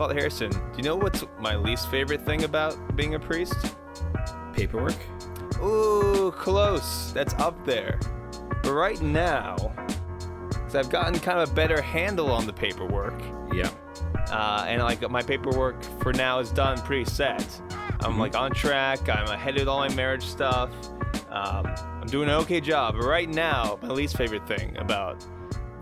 Father Harrison, do you know what's my least favorite thing about being a priest? Paperwork. Ooh, close. That's up there. But right now, because I've gotten kind of a better handle on the paperwork, Yeah. uh, and like my paperwork for now is done, pretty set. I'm like on track. I'm ahead with all my marriage stuff. Um, I'm doing an okay job. But right now, my least favorite thing about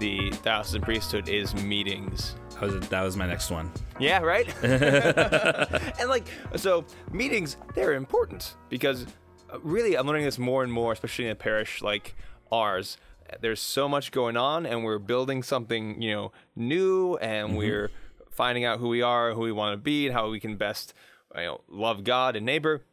the diocesan priesthood is meetings. That was, that was my next one. Yeah, right? and like, so meetings, they're important because uh, really I'm learning this more and more, especially in a parish like ours. There's so much going on, and we're building something, you know, new, and we're finding out who we are, who we want to be, and how we can best, you know, love God and neighbor.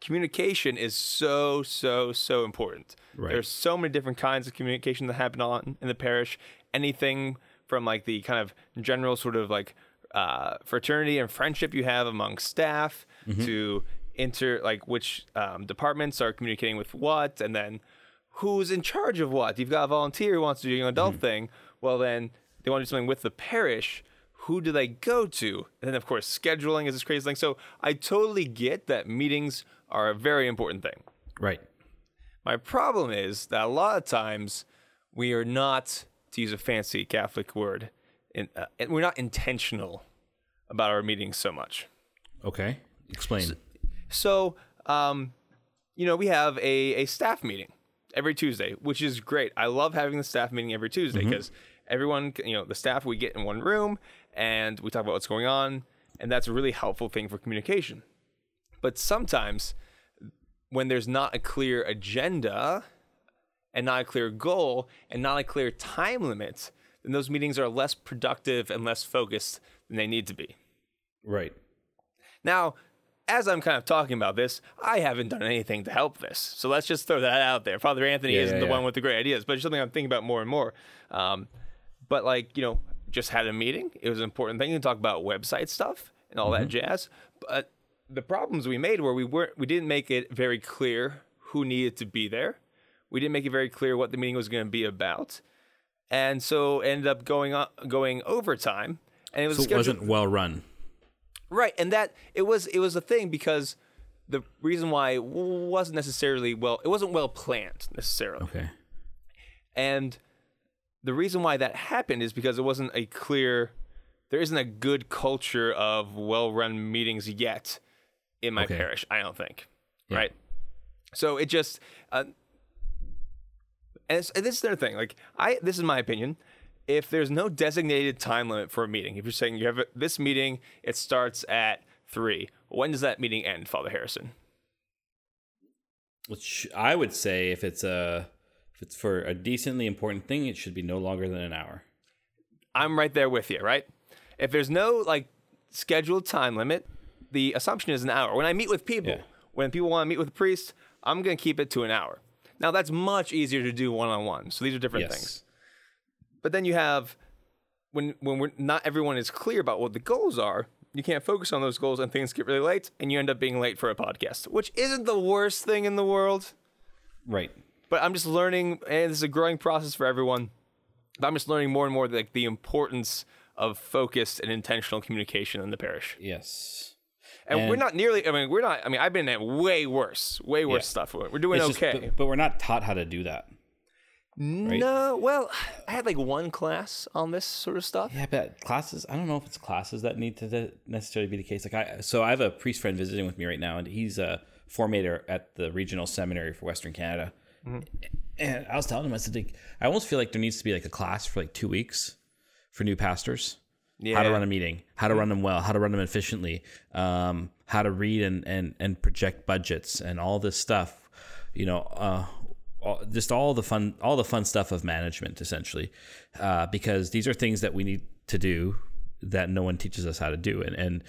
Communication is so, so, so important. Right. There's so many different kinds of communication that happen on in the parish. Anything from like the kind of general sort of like uh, fraternity and friendship you have among staff to inter like which um, departments are communicating with what, and then who's in charge of what. You've got a volunteer who wants to do an adult thing. Well, then they want to do something with the parish. Who do they go to? And then, of course, scheduling is this crazy thing. So I totally get that meetings are a very important thing. Right. My problem is that a lot of times we are not, to use a fancy Catholic word, in, uh, and we're not intentional about our meetings so much. Okay. Explain. So, um, you know, we have a, a staff meeting every Tuesday, which is great. I love having the staff meeting every Tuesday because everyone, you know, the staff, we get in one room and we talk about what's going on. And that's a really helpful thing for communication. But sometimes when there's not a clear agenda and not a clear goal and not a clear time limit, then those meetings are less productive and less focused than they need to be. right. Now, as I'm kind of talking about this, I haven't done anything to help this. So let's just throw that out there. Father Anthony Yeah, isn't yeah, the yeah. one with the great ideas, but it's something I'm thinking about more and more. Um, but like, you know, just had a meeting. It was an important thing to talk about website stuff and all that Mm-hmm. jazz. But the problems we made were we weren't we didn't make it very clear who needed to be there. We didn't make it very clear what the meeting was going to be about. And so ended up going on, going overtime. And it was So it wasn't well run. Right, and that it was it was a thing because the reason why it wasn't necessarily well it wasn't well planned necessarily. Okay. And the reason why that happened is because it wasn't a clear there isn't a good culture of well-run meetings yet in my Okay. parish, I don't think. Yeah. Right? So it just uh, and, and this is their thing. Like I, this is my opinion. If there's no designated time limit for a meeting, if you're saying you have a, this meeting, it starts at three. When does that meeting end, Father Harrison? Which I would say, if it's a if it's for a decently important thing, it should be no longer than an hour. I'm right there with you, right? If there's no like scheduled time limit, the assumption is an hour. When I meet with people, Yeah. when people want to meet with a priest, I'm going to keep it to an hour. Now that's much easier to do one on one. So these are different Yes. things. But then you have when when we're not everyone is clear about what the goals are, you can't focus on those goals and things get really late and you end up being late for a podcast, which isn't the worst thing in the world. Right. But I'm just learning, and this is a growing process for everyone. But I'm just learning more and more like the importance of focused and intentional communication in the parish. Yes. And, we're not nearly. I mean, we're not. I mean, I've been at way worse, way worse Yeah. stuff. We're doing It's just- okay. but, but we're not taught how to do that. No, well, I had like one class on this sort of stuff. Yeah, but classes. I don't know if it's classes that need to necessarily be the case. Like I, so I have a priest friend visiting with me right now, and he's a formator at the regional seminary for Western Canada. Mm-hmm. And I was telling him, I said, like, I almost feel like there needs to be like a class for like two weeks for new pastors. Yeah. How to run a meeting, how to run them well, how to run them efficiently, um, how to read and, and, and project budgets and all this stuff. You know, uh, all, just all the fun, all the fun stuff of management, essentially, uh, because these are things that we need to do that no one teaches us how to do, and and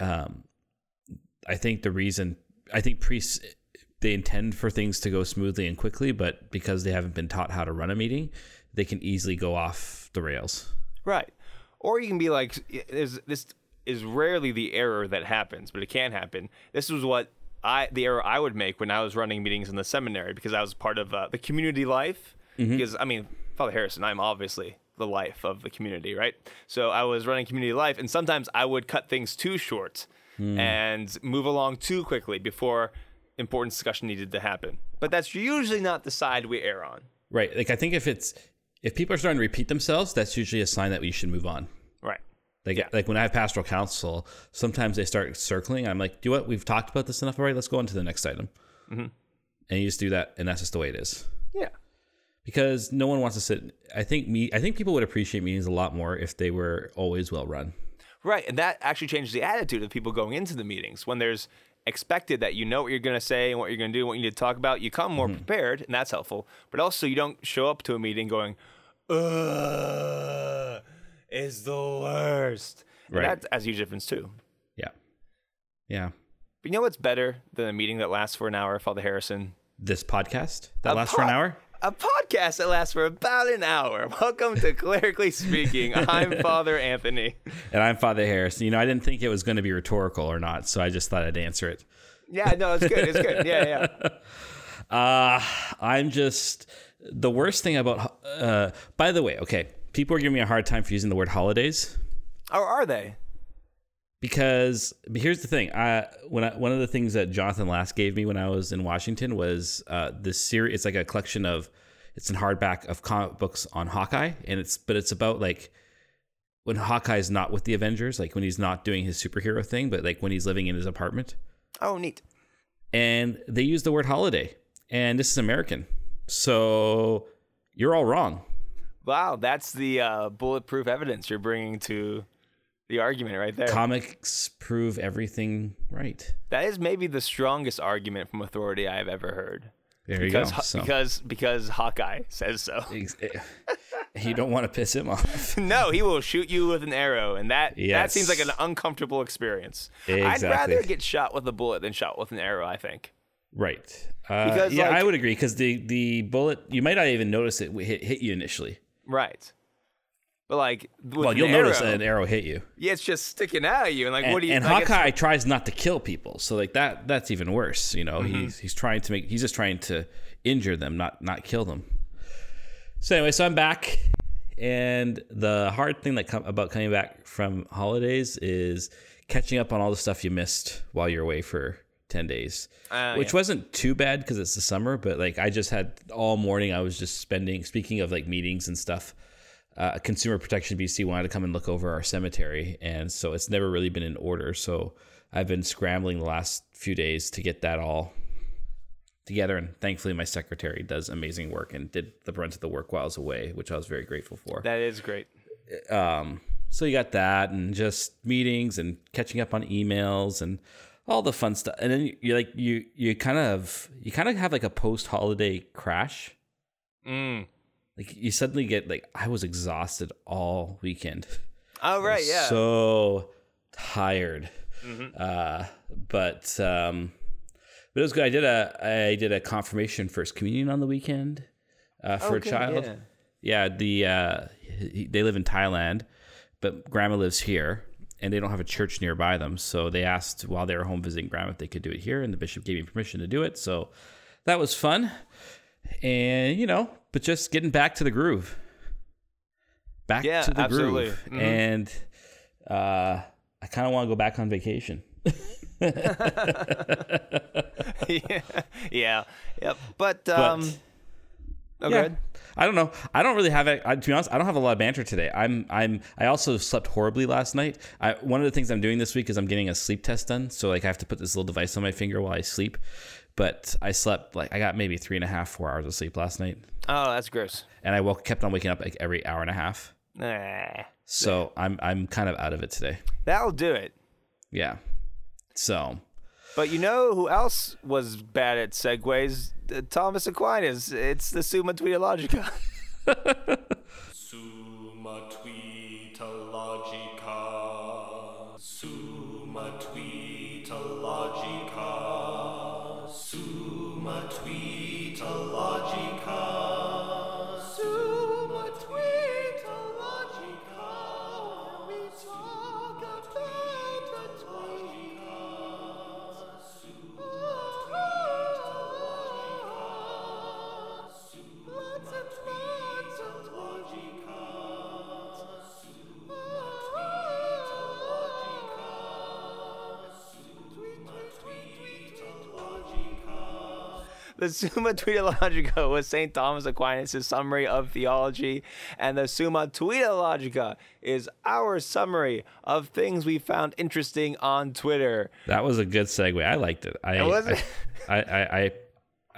um, I think the reason I think priests they intend for things to go smoothly and quickly, but because they haven't been taught how to run a meeting, they can easily go off the rails. Right. Or you can be like, is this is rarely the error that happens, but it can happen. This was what I the error I would make when I was running meetings in the seminary because I was part of uh, the community life. Because I mean, Father Harrison, I'm obviously the life of the community, right? So I was running community life, and sometimes I would cut things too short and move along too quickly before important discussion needed to happen. But that's usually not the side we err on. Right. Like I think if it's if people are starting to repeat themselves, that's usually a sign that we should move on. Right. Like like when I have pastoral council, sometimes they start circling. I'm like, do you what? We've talked about this enough already. Let's go on to the next item. Mm-hmm. And you just do that, and that's just the way it is. Yeah. Because no one wants to sit. I think me. I think people would appreciate meetings a lot more if they were always well run. Right. And that actually changes the attitude of people going into the meetings. When there's expected that you know what you're going to say and what you're going to do, and what you need to talk about, you come more mm-hmm. prepared, and that's helpful. But also, you don't show up to a meeting going, ugh, is the worst. Right. That has a huge difference, too. Yeah. Yeah. But you know what's better than a meeting that lasts for an hour, Father Harrison? This podcast that A lasts for an hour. A podcast that lasts for about an hour. Welcome to Clerically Speaking. I'm Father Anthony. And I'm Father Harrison. You know, I didn't think it was going to be rhetorical or not, so I just thought I'd answer it. Yeah, no, it's good. It's good. Yeah, yeah. Uh, I'm just the worst thing about. Uh, by the way, okay, people are giving me a hard time for using the word holidays Or are they? Because here's the thing. I when I, one of the things that Jonathan Last gave me when I was in Washington was uh, this series. It's like a collection of it's in hardback of comic books on Hawkeye, and it's but it's about like when Hawkeye's not with the Avengers, like when he's not doing his superhero thing, but like when he's living in his apartment. Oh, neat. and they use the word holiday and this is american so you're all wrong Wow, that's the uh, bulletproof evidence you're bringing to the argument right there. comics prove everything right that is maybe the strongest argument from authority I've ever heard. there you Because go Ho- so because because Hawkeye says so. you don't want to piss him off no, he will shoot you with an arrow, and that that seems like an uncomfortable experience. Exactly. I'd rather get shot with a bullet than shot with an arrow. I think. right uh, Because, yeah like- i would agree because the the bullet you might not even notice it hit, hit you initially Right. But like, well you'll notice that an arrow hit you Yeah, it's just sticking out of you, and like, and, what do you? and like, Hawkeye tries not to kill people, so like that that's even worse. You Mm-hmm. know, he's he's trying to make he's just trying to injure them, not not kill them. So anyway, so I'm back, and the hard thing that come about coming back from holidays is catching up on all the stuff you missed while you're away for ten days, Ah, which yeah. wasn't too bad because it's the summer. But like I just had all morning, I was just spending. Speaking of like meetings and stuff, uh, Consumer Protection BC wanted to come and look over our cemetery, and so it's never really been in order. So I've been scrambling the last few days to get that all together, and thankfully my secretary does amazing work and did the brunt of the work while I was away, which I was very grateful for. that is great. Um, so you got that, and just meetings and catching up on emails and all the fun stuff, and then you like you you kind of you kind of have like a post holiday crash Mm. Like you suddenly get like I was exhausted all weekend. Oh right, yeah. So tired. Uh but um but it was good. I did a I did a confirmation first communion on the weekend uh for Okay, a child. yeah. Yeah, the uh he, they live in Thailand, but grandma lives here and they don't have a church nearby them. So they asked while they were home visiting grandma if they could do it here and the bishop gave me permission to do it. So that was fun. And you know, but just getting back to the groove. Back Yeah, to the absolutely. groove. Mhm. And uh I kind of want to go back on vacation. yeah, yeah, yep. But um, oh, yeah. I don't know. I don't really have it. I, to be honest, I don't have a lot of banter today. I'm. I'm. I also slept horribly last night. I, one of the things I'm doing this week is I'm getting a sleep test done. So like I have to put this little device on my finger while I sleep. But I slept like I got maybe three and a half, four hours of sleep last night, Oh, that's gross. and I woke kept on waking up like every hour and a half. Nah, So I'm I'm kind of out of it today. that'll do it. Yeah. So But you know who else was bad at segues? Uh, Thomas Aquinas. It's the Summa Tweetologica. Summa Tweeta Logica. Summa The Summa Tweetologica was St. Thomas Aquinas' summary of theology, and the Summa Tweetologica is our summary of things we found interesting on Twitter. That was a good segue. I liked it. I Was I, it? I, I, I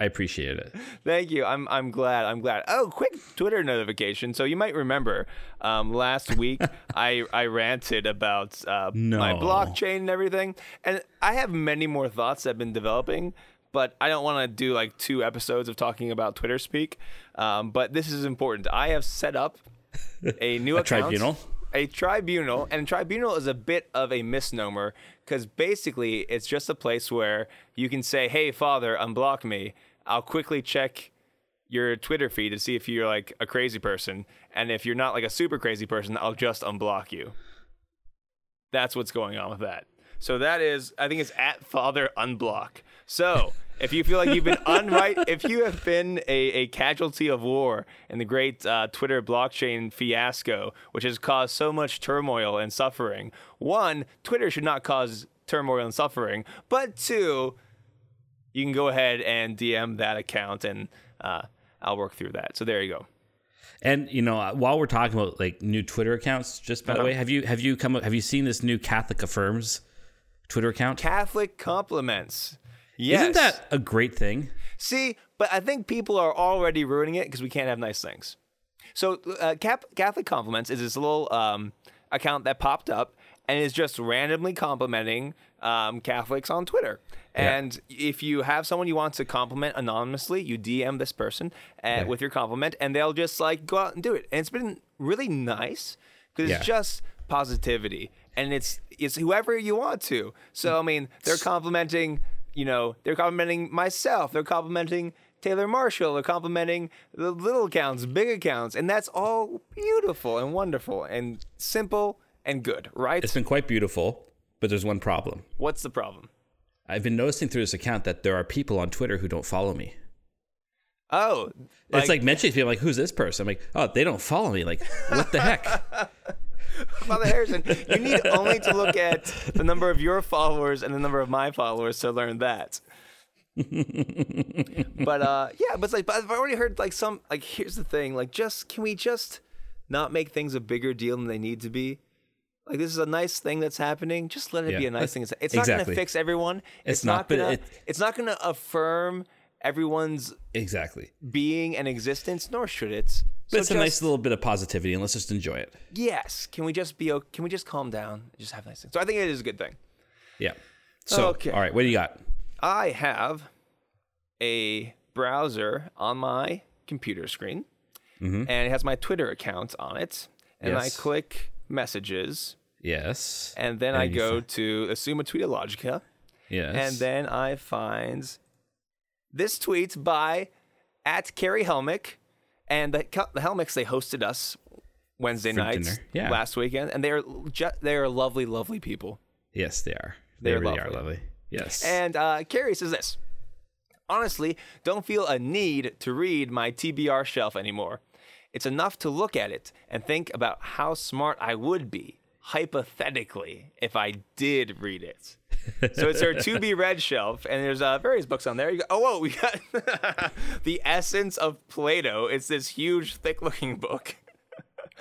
I appreciated it. Thank you. I'm I'm glad. I'm glad. Oh, quick Twitter notification. So you might remember um, last week I I ranted about uh, my blockchain and everything, and I have many more thoughts that have been developing. But I don't want to do like two episodes of talking about Twitter speak. Um, but this is important. I have set up a new A account, tribunal? a tribunal, and tribunal is a bit of a misnomer because basically it's just a place where you can say, "Hey, Father, unblock me." I'll quickly check your Twitter feed to see if you're like a crazy person, and if you're not like a super crazy person, I'll just unblock you. That's what's going on with that. So that is, I think it's at Father Unblock. So if you feel like you've been unright, if you have been a, a casualty of war in the great uh, Twitter blockchain fiasco, which has caused so much turmoil and suffering, one, Twitter should not cause turmoil and suffering, but two, you can go ahead and DM that account and uh, I'll work through that. So there you go. And you know, while we're talking about like new Twitter accounts, just by the Uh-huh. way, have you have you come have you seen this new Catholic Affirms Twitter account? Catholic compliments. Yes. Isn't that a great thing? See, but I think people are already ruining it because we can't have nice things. So, uh, Cap- Catholic Compliments is this little um, account that popped up and is just randomly complimenting um, Catholics on Twitter. Yeah. And if you have someone you want to compliment anonymously, you DM this person uh, with your compliment, and they'll just like go out and do it. And it's been really nice because Yeah. it's just positivity, and it's it's whoever you want to. So I mean, they're complimenting, you know, they're complimenting myself, they're complimenting Taylor Marshall, they're complimenting the little accounts, big accounts, and that's all beautiful and wonderful and simple and good, right? It's been quite beautiful, but there's one problem. What's the problem? I've been noticing through this account that there are people on Twitter who don't follow me. Oh, it's like mentioning people like, who's this person? I'm like, oh, they don't follow me. Like, what the heck? Father Harrison, you need only to look at the number of your followers and the number of my followers to learn that. but uh, yeah, but it's like, but I've already heard like some like. Here's the thing, like, just can we just not make things a bigger deal than they need to be? Like this is a nice thing that's happening. Just let it Yeah, be a nice thing. It's not going to fix everyone. It's, It's not, but gonna. it- it's not going to affirm everyone's exactly. being and existence, nor should it. But So it's a nice little bit of positivity, and let's just enjoy it. Yes. Can we just be? Can we just calm down? Just have nice things. So I think it is a good thing. Yeah. So, Okay. all right, what do you got? I have a browser on my computer screen, mm-hmm. and it has my Twitter account on it. And I click messages, Yes. and then I you go fi- to Assuma Tweetologica, yes. and then I find this tweet by at Carrie Helmick, and the, the Helmicks they hosted us Wednesday For nights yeah. last weekend, and they are ju- they are lovely, lovely people. yes, they are. They They're really lovely. are lovely. Yes. And uh, Carrie says this Honestly, don't feel a need to read my TBR shelf anymore. It's enough to look at it and think about how smart I would be, hypothetically, if I did read it. So it's our to be read shelf, and there's uh, various books on there. You go, oh, whoa, we got The Essence of Plato. It's this huge, thick looking book.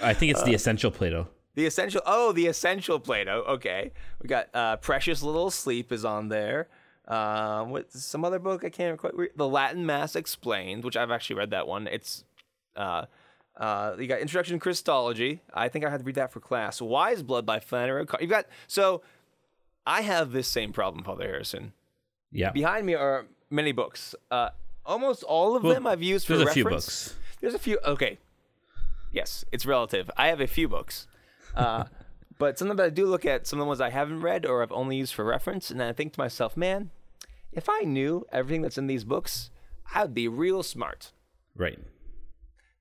I think uh, it's the essential Plato. The essential. Oh, the essential Plato. Okay, we got uh, Precious Little Sleep is on there. Um, what some other book I can't quite read. The Latin Mass Explained, which I've actually read that one. It's uh, uh, you got Introduction to Christology. I think I had to read that for class. Wise Blood by Flannery. O'Connor. You got so. I have this same problem, Father Harrison. Yeah. Behind me are many books. Uh, almost all of Well, them I've used for reference. There's a few books. There's a few. Okay. Yes, it's relative. I have a few books. Uh, but sometimes I do look at some of the ones I haven't read or I've only used for reference, and then I think to myself, man, if I knew everything that's in these books, I would be real smart. Right.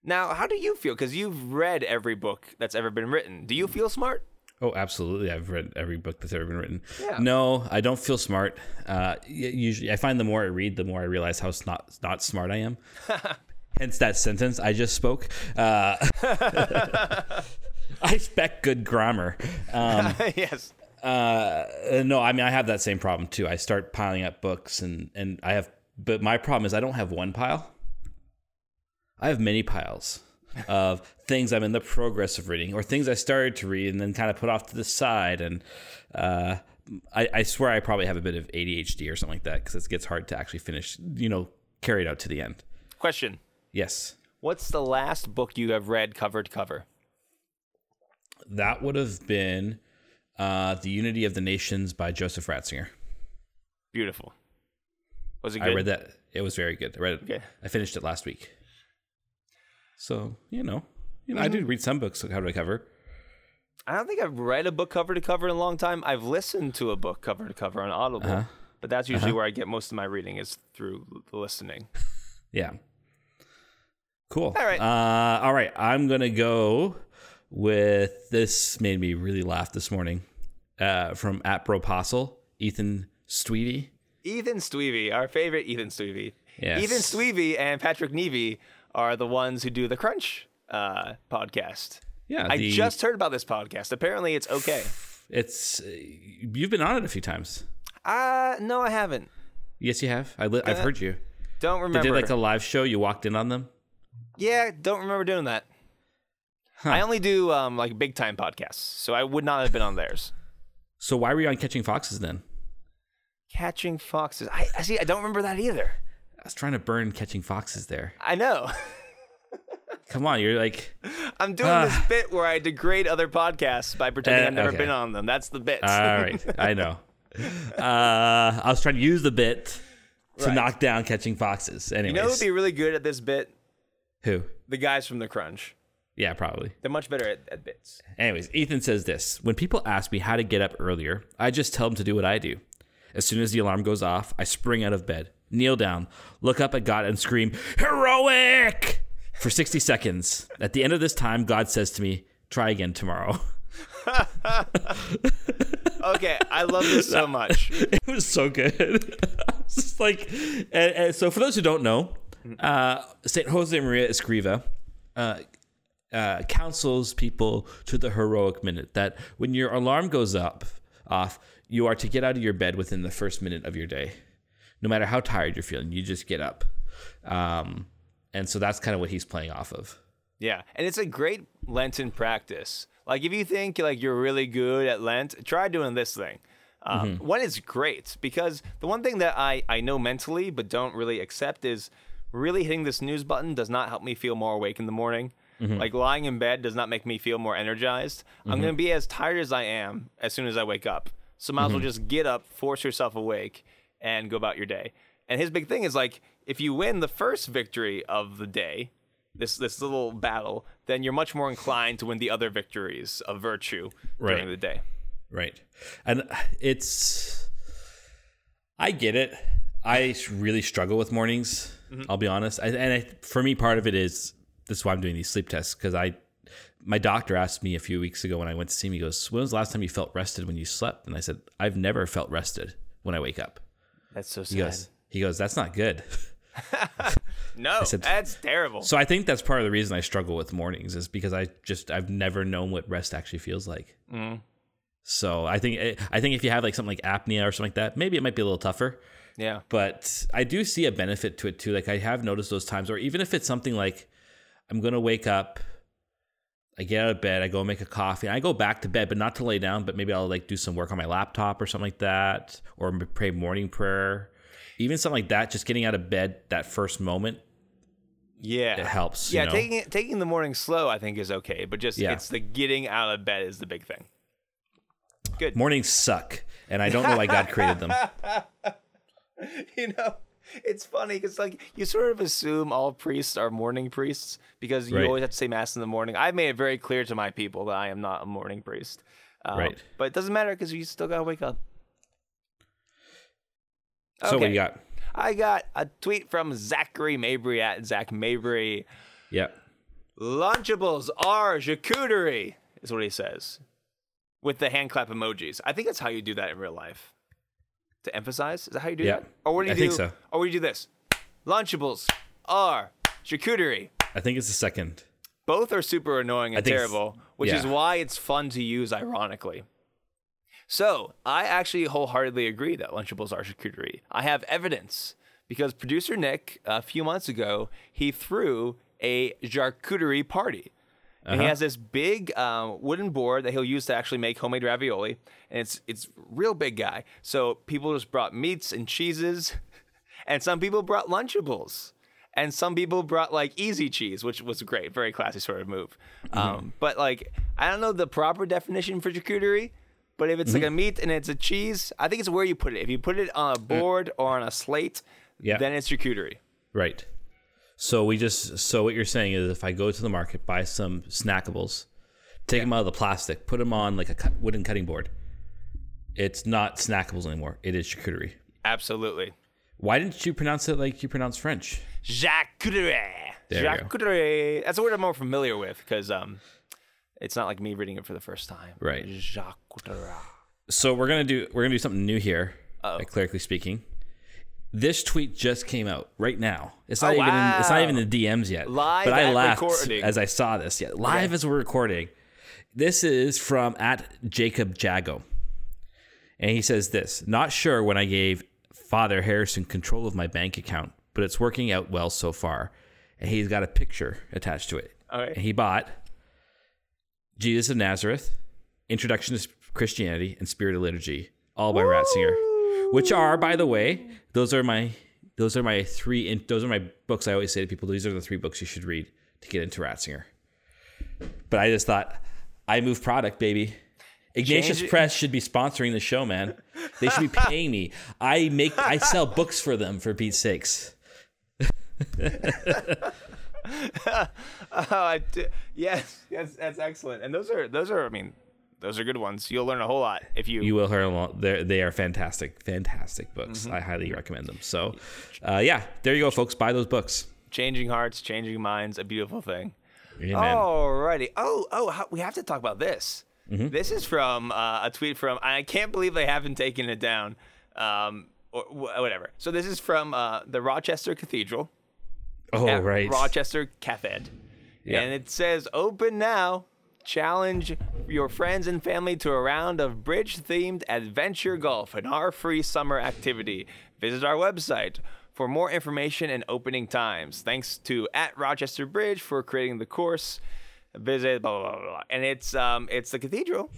Now, how do you feel? Because you've read every book that's ever been written. Do you feel smart? Oh, absolutely. I've read every book that's ever been written. Yeah. No, I don't feel smart. Uh, usually, I find the more I read, the more I realize how not not smart I am. Hence that sentence I just spoke. Uh, I expect good grammar. Um, yes. Uh, no, I mean I have that same problem too. I start piling up books, and and I have, but my problem is I don't have one pile. I have many piles of things I'm in the progress of reading, or things I started to read and then kind of put off to the side. And uh, I, I swear I probably have a bit of ADHD or something like that because it gets hard to actually finish, you know, carry it out to the end. Question: Yes, What's the last book you have read cover to cover? that would have been uh, the Unity of the Nations by Joseph Ratzinger. Beautiful. Was it good? I read that. It was very good. I read it. Okay. I finished it last week. So you know, you know, I do read some books cover to cover. I don't think I've read a book cover to cover in a long time. I've listened to a book cover to cover on Audible, Uh-huh. but that's usually where I get most of my reading is through listening. Yeah. Cool. All right. Uh, all right. I'm gonna go with this. Made me really laugh this morning. Uh, from at Bropostle, Ethan Stweedy. Ethan Stevie, our favorite Ethan Stevie. Yes. Ethan Stevie and Patrick Nevey are the ones who do the Crunch uh, podcast. Yeah. I just heard about this podcast. Apparently, it's okay. It's you've been on it a few times. Uh no, I haven't. Yes, you have. I li- I've Uh, heard you. Don't remember. They did like a live show. You walked in on them. yeah, don't remember doing that. I only do um, like big time podcasts, so I would not have been on theirs. So why were you on Catching Foxes then? Catching foxes. I, I see. I don't remember that either. I was trying to burn Catching Foxes there. I know. Come on, you're like, I'm doing Ah. this bit where I degrade other podcasts by pretending Uh, I've never okay. been on them. That's the bit. all right, I know. Uh, I was trying to use the bit to Right. knock down Catching Foxes. you Anyways, know who'd be really good at this bit? who? The guys from the Crunch. Yeah, probably. They're much better at, at bits. Anyways, Ethan says this When people ask me how to get up earlier, I just tell them to do what I do. As soon as the alarm goes off, I spring out of bed, kneel down, look up at God, and scream, Heroic! For 60 seconds. At the end of this time, God says to me, Try again tomorrow. Okay, I love this so much. it was so good. it's just like, and, and so for those who don't know, uh, Saint Jose Maria Escriva uh, uh, counsels people to the heroic minute that when your alarm goes up off, you are to get out of your bed within the first minute of your day, no matter how tired you're feeling. You just get up, um, and so that's kind of what he's playing off of. Yeah, and it's a great Lenten practice. Like if you think like you're really good at Lent, try doing this thing. Um, One is great because the one thing that I I know mentally but don't really accept is really hitting the snooze button does not help me feel more awake in the morning. Like lying in bed does not make me feel more energized. I'm gonna be as tired as I am as soon as I wake up. So might as well just get up, force yourself awake, and go about your day. And his big thing is like if you win the first victory of the day, this this little battle, then you're much more inclined to win the other victories of virtue during the day. Right. And uh, it's I get it. I really struggle with mornings. Mm-hmm. I'll be honest. I, and I, for me, part of it is this is why I'm doing these sleep tests because I, my doctor asked me a few weeks ago when I went to see him. He goes, "When was the last time you felt rested when you slept?" And I said, "I've never felt rested when I wake up." That's so sad. He goes, "He goes, that's not good." no, said- that's terrible. so I think that's part of the reason I struggle with mornings is because I just I've never known what rest actually feels like. Mm. So I think eh, I think if you have like something like apnea or something like that, maybe it might be a little tougher. yeah. but I do see a benefit to it too. Like I have noticed those times, or even if it's something like I'm gonna wake up, I get out of bed, I go make a coffee, and I go back to bed, but not to lay down, but maybe I'll like do some work on my laptop or something like that, or pray morning prayer, even something like that. Just getting out of bed that first moment, Yeah. it helps. you Yeah, know? taking it, taking the morning slow, I think, is okay, but just Yeah. it's the getting out of bed is the big thing. Good. mornings suck, and I don't know why God created them. you know, it's funny because like you sort of assume all priests are morning priests because you Right. always have to say mass in the morning. I've made it very clear to my people that I am not a morning priest. Um, Right. But it doesn't matter because you still gotta wake up. So what you got? I got a tweet from Zachary Mabry at Zach Mabry. Yep. Lunchables are charcuterie, is what he says, with the hand clap emojis. I think that's how you do that in real life. To emphasize, is that how you do Yeah. that? Or what do you I do? think so. Or what do you do this? Lunchables are charcuterie. I think it's the second. Both are super annoying and I think s- terrible, which is why it's fun to use ironically. So I actually wholeheartedly agree that Lunchables are charcuterie. I have evidence because producer Nick a few months ago he threw a charcuterie party. And he has this big um, wooden board that he'll use to actually make homemade ravioli, and it's it's real big guy. So people just brought meats and cheeses, and some people brought Lunchables, and some people brought like easy cheese, which was great, very classy sort of move. Um, but like I don't know the proper definition for charcuterie, but if it's like a meat and it's a cheese, I think it's where you put it. If you put it on a board or on a slate, Yeah. then it's charcuterie. Right. So we just so what you're saying is if I go to the market, buy some snackables, take them out of the plastic, put them on like a wooden cutting board. It's not snackables anymore. It is charcuterie. Absolutely. Why didn't you pronounce it like you pronounce French? Charcuterie. Charcuterie. That's a word I'm more familiar with because um, it's not like me reading it for the first time. Right. Charcuterie. So we're gonna do we're gonna do something new here, like clerically speaking. This tweet just came out right now. It's not Oh, even in, it's not even in the DMs yet. Live but I laughed recording. as I saw this. Yeah, live as we're recording. This is from at Jacob Jago, and he says this: Not sure when I gave Father Harrison control of my bank account, but it's working out well so far. And he's got a picture attached to it. Okay. And he bought Jesus of Nazareth, Introduction to Christianity, and Spirit of Liturgy, all by Ratzinger. Which are, by the way, those are my those are my three. In, those are my books. I always say to people, these are the three books you should read to get into Ratzinger. But I just thought, I move product, baby. Ignatius Change Press should be sponsoring the show, man. They should be paying me. I make I sell books for them for Pete's sakes. Oh, I d- yes, yes, that's excellent. And those are those are, I mean, those are good ones. You'll learn a whole lot if you. You will hear a lot. They're, they are fantastic, fantastic books. Mm-hmm. I highly recommend them. So, uh, yeah, there you go, folks. Buy those books. changing hearts, changing minds, a beautiful thing. Amen. Alrighty. Oh, oh, how, we have to talk about this. Mm-hmm. This is from uh, a tweet from. I can't believe they haven't taken it down. Um, or wh- whatever. So this is from uh, the Rochester Cathedral. oh, right. Rochester Cathedral. Yeah. And it says, open now. Challenge your friends and family to a round of bridge themed adventure golf, an our free summer activity. Visit our website for more information and opening times. Thanks to at Rochester Bridge for creating the course. Visit blah blah blah, blah. and it's um it's the cathedral.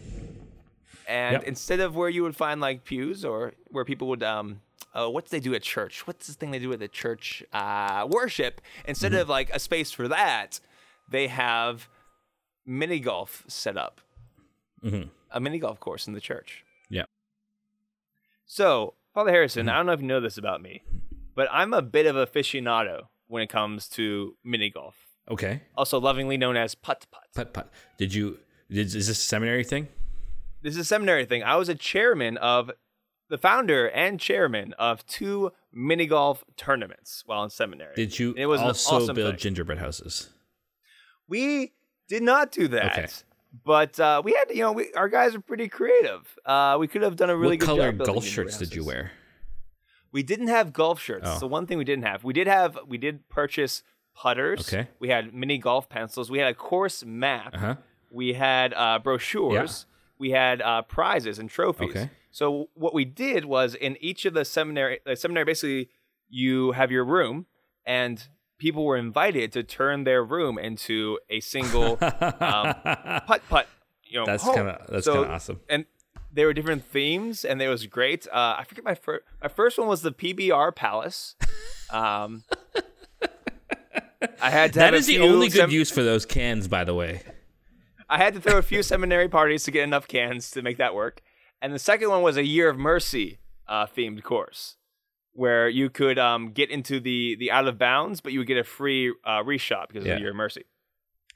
And Yep. instead of where you would find like pews or where people would um uh, what do they do at church? What's this thing they do at the church? Uh, worship. Instead Mm-hmm. of like a space for that, they have mini golf set up. Mm-hmm. A mini golf course in the church. Yeah. So, Father Harrison, Mm-hmm. I don't know if you know this about me, but I'm a bit of a aficionado when it comes to mini golf, Okay. also lovingly known as putt putt. Putt putt. Did you? Did, is this a seminary thing? This is a seminary thing. I was a chairman of the founder and chairman of two mini golf tournaments while in seminary. Did you It was also awesome build thing. gingerbread houses? We did not do that. Okay. But uh, we had, you know, we, our guys are pretty creative. Uh, we could have done a really what good color job. golf shirts did you wear? We didn't have golf shirts. Oh. So one thing we didn't have. We did have. We did purchase putters. Okay. We had mini golf pencils. We had a course map. Uh huh. We had uh, brochures. We had uh, prizes and trophies. Okay. So what we did was in each of the seminary, the seminary basically you have your room, and people were invited to turn their room into a single um, putt putt. You know, That's kinda- that's So- kinda awesome. And there were different themes, and it was great. Uh, I forget my first. My first one was the PBR Palace. Um, I had to. That have a is the only good sem- use for those cans, by the way. I had to throw a few seminary parties to get enough cans to make that work. And the second one was a Year of Mercy uh, themed course, where you could um, get into the the out of bounds, but you would get a free uh, reshot because Yeah. of your Mercy.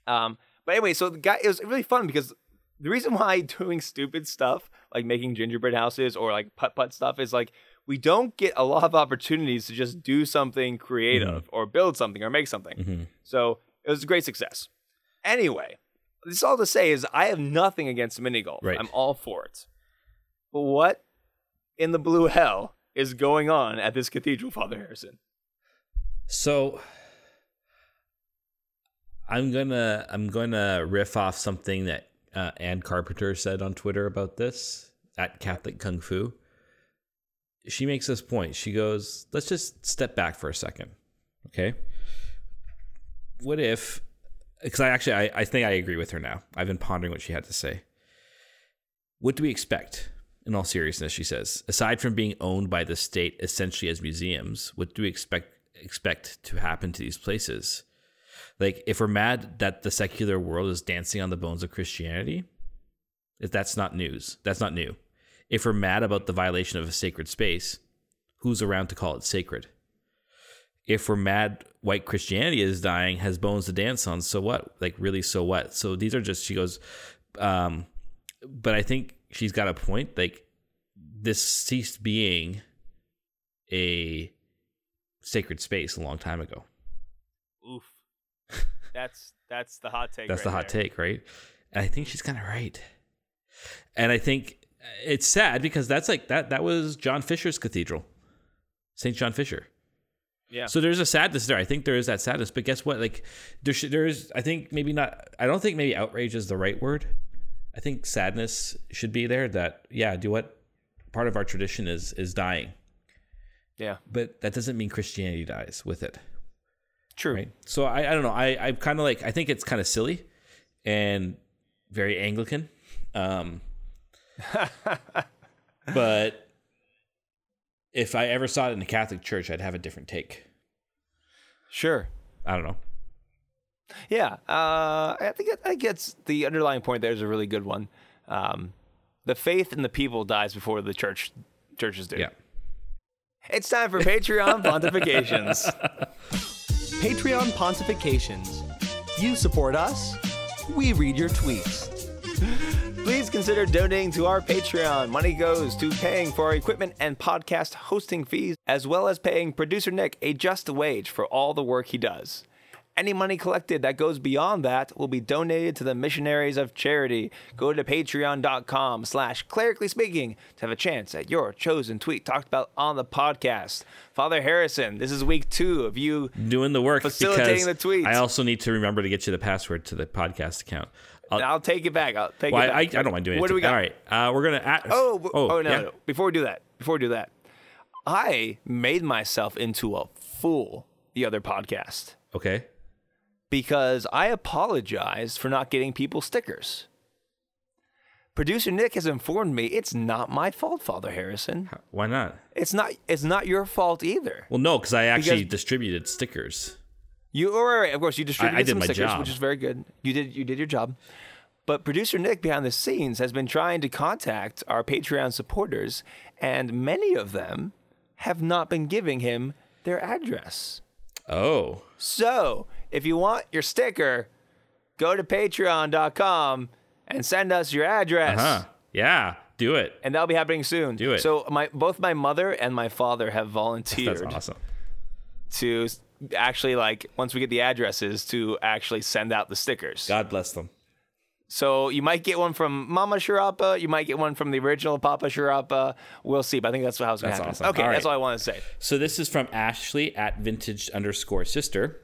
Um, but anyway, so the guy it was really fun because the reason why doing stupid stuff like making gingerbread houses or like putt putt stuff is like we don't get a lot of opportunities to just do something creative or build something or make something. Mhm. So it was a great success. Anyway, this all to say is I have nothing against mini golf. Right. I'm all for it. But what in the blue hell is going on at this cathedral, Father Harrison? So I'm gonna I'm gonna riff off something that uh, Anne Carpenter said on Twitter about this. at Catholic Kung Fu, she makes this point. She goes, let's just step back for a second. Okay. What if, because I actually, I, I think I agree with her now. I've been pondering what she had to say. What do we expect? In all seriousness, she says, aside from being owned by the state essentially as museums, what do we expect expect to happen to these places? Like, if we're mad that the secular world is dancing on the bones of Christianity, if that's not news, that's not new. If we're mad about the violation of a sacred space, who's around to call it sacred? If we're mad white Christianity is dying, has bones to dance on, so what? Like, really, so what? So these are just, she goes, um, but I think she's got a point. Like, this ceased being a sacred space a long time ago. Oof. That's that's the hot take. That's right the hot there. take, right? And I think she's kind of right. And I think uh, it's sad because that's like that that was John Fisher's cathedral. St. John Fisher. Yeah. So there's a sadness there. I think there is that sadness, but guess what? Like there should, there is I think maybe not I don't think maybe outrage is the right word. I think sadness should be there that yeah, do what part of our tradition is is dying. yeah. But that doesn't mean Christianity dies with it. True. right? So I, I don't know. I I'm kind of like I think it's kind of silly and very Anglican, um, but if I ever saw it in a Catholic church, I'd have a different take. Sure. I don't know. Yeah. Uh, I think it, I think it's the underlying point there is a really good one. Um, the faith in the people dies before the church churches do. Yeah. It's time for Patreon pontifications. Patreon pontifications. You support us, we read your tweets. Please consider donating to our Patreon. Money goes to paying for our equipment and podcast hosting fees, as well as paying producer Nick a just wage for all the work he does. Any money collected that goes beyond that will be donated to the missionaries of charity. Go to patreon.com slash clerically speaking to have a chance at your chosen tweet talked about on the podcast. Father Harrison, this is week two of you Doing the work Facilitating the tweets. I also need to remember to get you the password to the podcast account. I'll, I'll take it back. I'll take well, it I, I back. don't mind doing what it. do we got? All right, uh, we're gonna. Add, Oh, w- oh, no, yeah. no. Before we do that, before we do that, I made myself into a fool the other podcast Okay. Because I apologized for not getting people stickers. Producer Nick has informed me it's not my fault, Father Harrison. Why not? It's not. It's not your fault either. Well, no, because I actually Because- distributed stickers. You, oh, right, right, of course, you distributed I did some stickers, job. which is very good. You did. You did your job. But producer Nick behind the scenes has been trying to contact our Patreon supporters, and many of them have not been giving him their address. Oh, So, if you want your sticker, go to patreon.com and send us your address. huh? Yeah, do it. And that'll be happening soon. Do it. So, my both my mother and my father have volunteered That's awesome. to actually like once we get the addresses to actually send out the stickers. God bless them. So you might get one from Mama Sharapa, you might get one from the original Papa Sharapa. We'll see, but I think that's how it's going to That's happen. awesome. Okay, All that's all I want to say. So this is from Ashley at vintage underscore sister.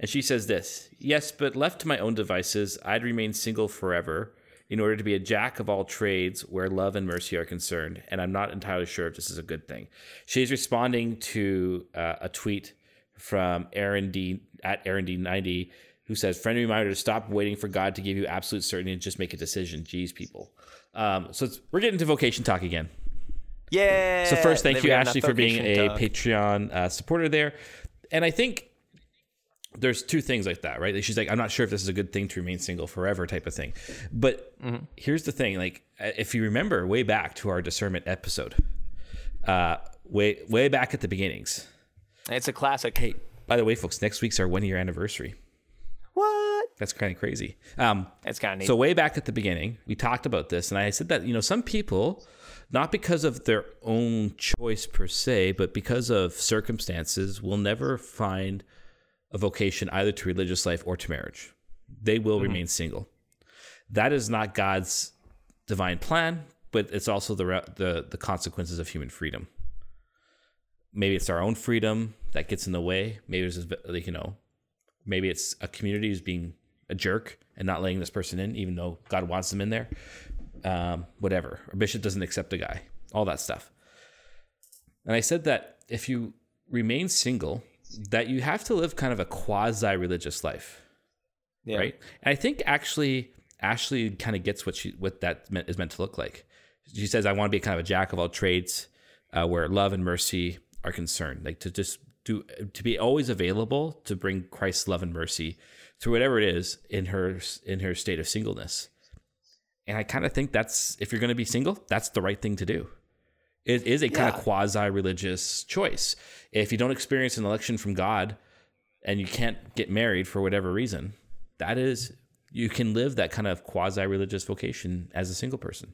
And she says this Yes, but left to my own devices, I'd remain single forever in order to be a jack of all trades where love and mercy are concerned. And I'm not entirely sure if this is a good thing. She's responding to uh, a tweet from Aaron D at Aaron D90 who says, Friendly reminder to stop waiting for God to give you absolute certainty and just make a decision. Geez, people. Um, so it's, we're getting to vocation talk again. Yeah. So first, thank you, Ashley, for being vocation a talk. Patreon uh, supporter there. And I think there's two things like that, right? Like she's like, I'm not sure if this is a good thing to remain single forever, type of thing. But Mm-hmm. here's the thing: like, if you remember way back to our discernment episode, uh, way way back at the beginnings. It's a classic. Hey, by the way, folks, next week's our one year anniversary. What? That's kind of crazy. Um, It's kind of neat. so way back at the beginning, we talked about this, and I said that you know some people, not because of their own choice per se, but because of circumstances, will never find a vocation either to religious life or to marriage. They will remain single. That is not God's divine plan, but it's also the the the consequences of human freedom. Maybe it's our own freedom that gets in the way. Maybe it's just, like you know, maybe it's a community who's being a jerk and not letting this person in, even though God wants them in there. um, whatever, or bishop doesn't accept a guy, all that stuff. And I said that if you remain single, that you have to live kind of a quasi religious life, Yeah. right? And I think actually Ashley kind of gets what she what that meant, meant to look like. She says, "I want to be kind of a jack of all trades, uh, where love and mercy are concerned, like to just do to be always available to bring Christ's love and mercy through whatever it is in her in her state of singleness." And I kind of think that's if you're going to be single, that's the right thing to do. It is a kind Yeah. of quasi religious choice. If you don't experience an election from God and you can't get married for whatever reason, that is, you can live that kind of quasi religious vocation as a single person.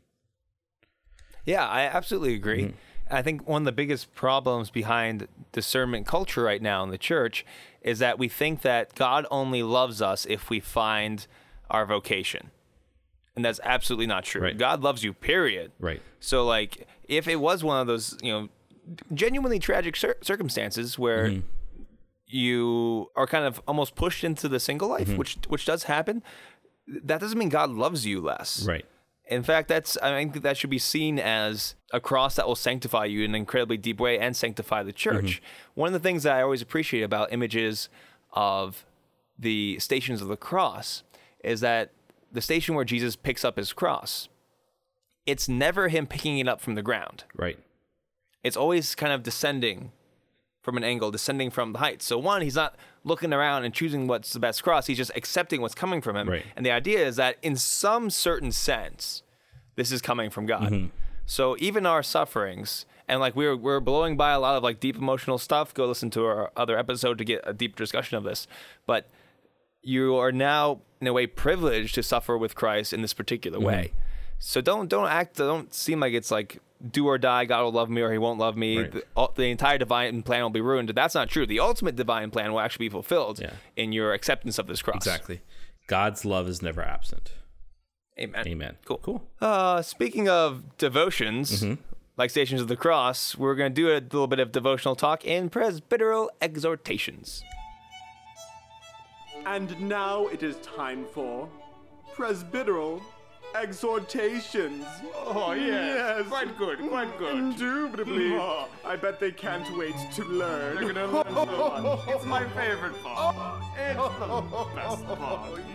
Yeah, I absolutely agree. Mm-hmm. I think one of the biggest problems behind discernment culture right now in the church is that we think that God only loves us if we find our vocation. And that's absolutely not true. Right. God loves you, period. Right. So, like, if it was one of those, you know, genuinely tragic cir- circumstances where Mm-hmm. you are kind of almost pushed into the single life, Mm-hmm. which which does happen, that doesn't mean God loves you less. Right. In fact, that's I think that should be seen as a cross that will sanctify you in an incredibly deep way and sanctify the church. One of the things that I always appreciate about images of the stations of the cross is that the station where Jesus picks up his cross, it's never him picking it up from the ground. Right. It's always kind of descending from an angle, descending from the heights. So one, he's not looking around and choosing what's the best cross. He's just accepting what's coming from him. Right. And the idea is that in some certain sense, this is coming from God. Mm-hmm. So even our sufferings, and like we're we're blowing by a lot of like deep emotional stuff. Go listen to our other episode to get a deep discussion of this. But you are now in a way privileged to suffer with Christ in this particular Mm-hmm. Way. So don't don't act don't seem like it's like do or die. God will love me or He won't love me. Right. The, all- the entire divine plan will be ruined. That's not true. The ultimate divine plan will actually be fulfilled Yeah. in your acceptance of this cross. Exactly. God's love is never absent. Amen. Amen. Cool. Cool. Uh, speaking of devotions, Mm-hmm. like Stations of the Cross, we're going to do a little bit of devotional talk in presbyteral exhortations. And now it is time for presbyteral exhortations. Oh, yes. Quite good, quite good. Indubitably. Oh. I bet they can't wait to learn. They're gonna learn so much. It's my favorite part. It's the best part.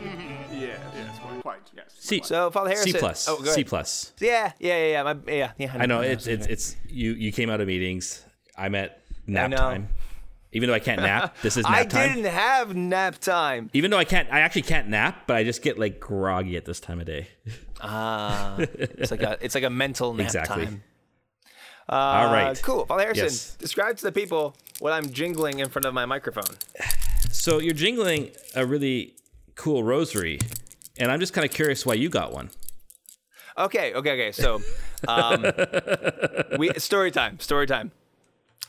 Yes, yes, quite. quite. Yes. C. So, Father Harrison. C plus. Oh, go C plus. Yeah, yeah, yeah, yeah. My, yeah, yeah. I know it's it's it's you you came out of meetings. I'm at nap know. time. Even though I can't nap, this is nap I time. didn't have nap time. Even though I can't, I actually can't nap, but I just get like groggy at this time of day. Ah, it's like a it's like a mental nap Exactly. time. Uh, All right. cool. Paul Harrison, Yes. describe to the people what I'm jingling in front of my microphone. So you're jingling a really cool rosary, and I'm just kind of curious why you got one. Okay, okay, okay. So, um, we story time, story time.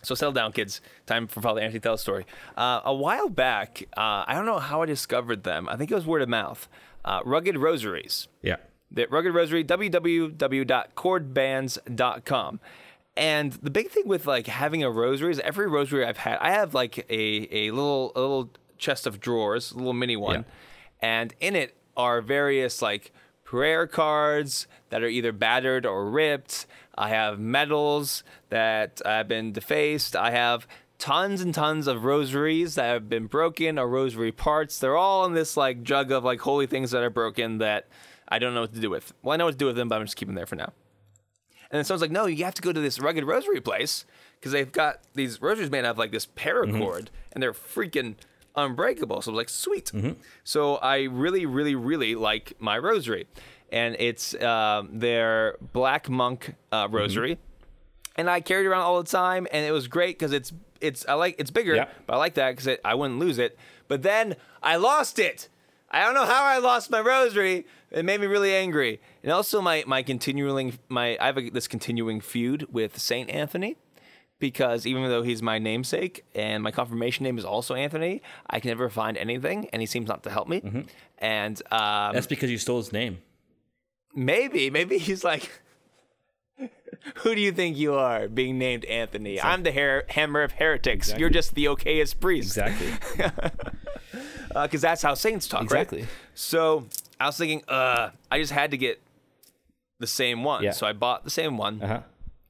So settle down, kids. Time for Father Anthony to tell a story. Uh, a while back, uh, I don't know how I discovered them. I think it was word of mouth. Uh, Rugged Rosaries. Yeah. The Rugged Rosary, www.chordbands.com. And the big thing with like having a rosary is every rosary I've had, I have like a, a little a little chest of drawers, a little mini one, and in it are various like prayer cards that are either battered or ripped. I have medals that have been defaced. I have tons and tons of rosaries that have been broken or rosary parts. They're all in this like jug of like holy things that are broken that I don't know what to do with. Well, I know what to do with them, but I'm just keeping them there for now. And then someone's like, no, you have to go to this rugged rosary place because they've got these rosaries made out of like this paracord mm-hmm. and they're freaking unbreakable. So I was like, sweet. Mm-hmm. So I really, really, really like my rosary. And it's um, their black monk uh, rosary. And I carried it around all the time, and it was great because it's it's I like it's bigger, but I like that because I wouldn't lose it. But then I lost it. I don't know how I lost my rosary. It made me really angry. And also my my continuing my I have a, this continuing feud with Saint Anthony because even though he's my namesake and my confirmation name is also Anthony, I can never find anything, and he seems not to help me. And um, That's because you stole his name. Maybe maybe he's like. Who do you think you are, being named Anthony? I'm the her- hammer of heretics. You're just the okayest priest. Exactly. because that's how saints talk, Exactly. right? So I was thinking, uh, I just had to get the same one. Yeah. So I bought the same one. Uh-huh.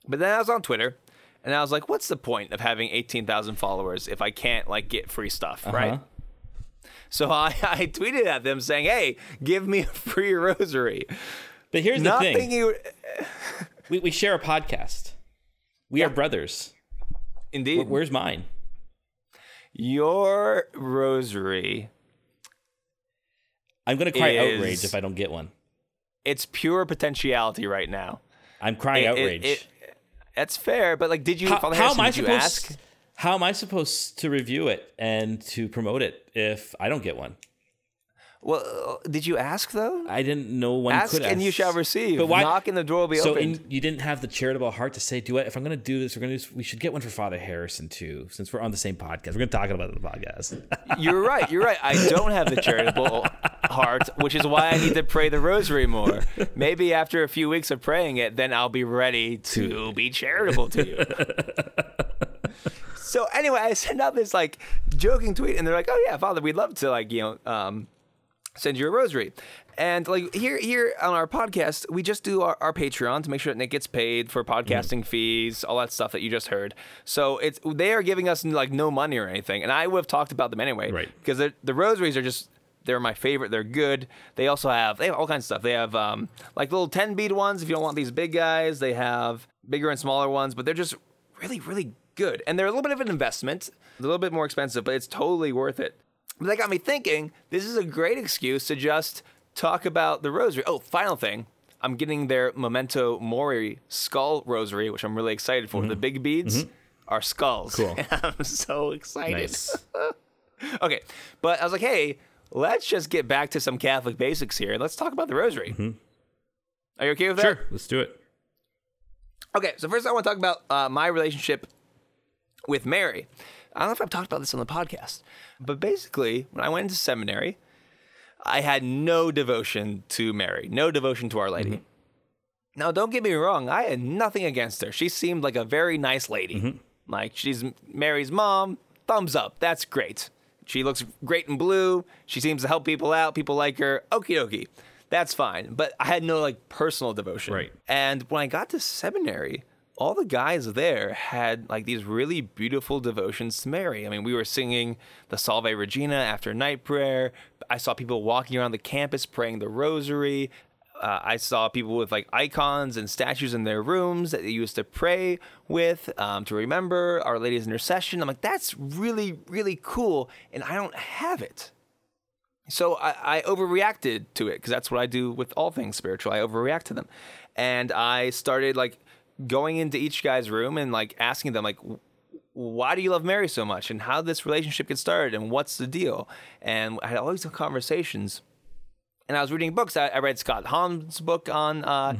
But then I was on Twitter and I was like, what's the point of having 18,000 followers if I can't like get free stuff, right? Uh-huh. So I, I tweeted at them saying, hey, give me a free rosary. But here's Not the thing: thinking, we, we share a podcast. We are brothers. indeed, Where's mine? your rosary, I'm gonna cry Is- outrage if I don't get one. it's pure potentiality right now. I'm crying It- it- outrage. it- that's fair, but like, did you, how, how Harrison, am I you supposed? ask? How am I supposed to review it and to promote it if I don't get one? Well, did you ask though? I didn't know one ask could and you shall receive. But why- Knock and the door will be open. so opened. in, you didn't have the charitable heart to say, "Do it." If I'm going to do this, we're going to. We should get one for Father Harrison too, since we're on the same podcast. We're going to talk about it on the podcast. You're right. You're right. I don't have the charitable heart, which is why I need to pray the rosary more. Maybe after a few weeks of praying it, then I'll be ready to be charitable to you. so anyway, I send out this like joking tweet, and they're like, "Oh yeah, Father, we'd love to like you know um, send you a rosary." And like here, here on our podcast, we just do our, our Patreon to make sure that Nick gets paid for podcasting fees, all that stuff that you just heard. So it's they are giving us like no money or anything, and I would have talked about them anyway, Right. Because the the rosaries are just they're my favorite. They're good. They also have they have all kinds of stuff. They have um like little ten bead ones if you don't want these big guys. They have bigger and smaller ones, but they're just really really good, and they're a little bit of an investment, a little bit more expensive, but it's totally worth it. But that got me thinking. This is a great excuse to just talk about the rosary. Oh, final thing. I'm getting their Memento Mori skull rosary, which I'm really excited for. The mm-hmm. big beads mm-hmm. are skulls. Cool. I'm so excited. nice. Okay, but I was like, hey, let's just get back to some Catholic basics here. Let's talk about the rosary. Mm-hmm. Are you okay with that? Sure, let's do it. Okay, so first I want to talk about uh, my relationship with Mary. I don't know if I've talked about this on the podcast, but basically, when I went into seminary, I had no devotion to Mary, no devotion to Our Lady. Mm-hmm. Now, don't get me wrong, I had nothing against her. She seemed like a very nice lady. Mm-hmm. Like, she's Mary's mom, thumbs up, that's great. She looks great in blue, she seems to help people out, people like her, okie dokie. That's fine. But I had no like personal devotion. Right. And when I got to seminary, all the guys there had like these really beautiful devotions to Mary. I mean, we were singing the Salve Regina after night prayer. I saw people walking around the campus praying the rosary. Uh, I saw people with like icons and statues in their rooms that they used to pray with um, to remember Our Lady's intercession. I'm like, that's really, really cool. And I don't have it. So I, I overreacted to it because that's what I do with all things spiritual. I overreact to them, and I started like going into each guy's room and like asking them like, why do you love Mary so much, and how this relationship get started, and what's the deal? And I had all these conversations, and I was reading books. I, I read Scott Hahn's book on uh,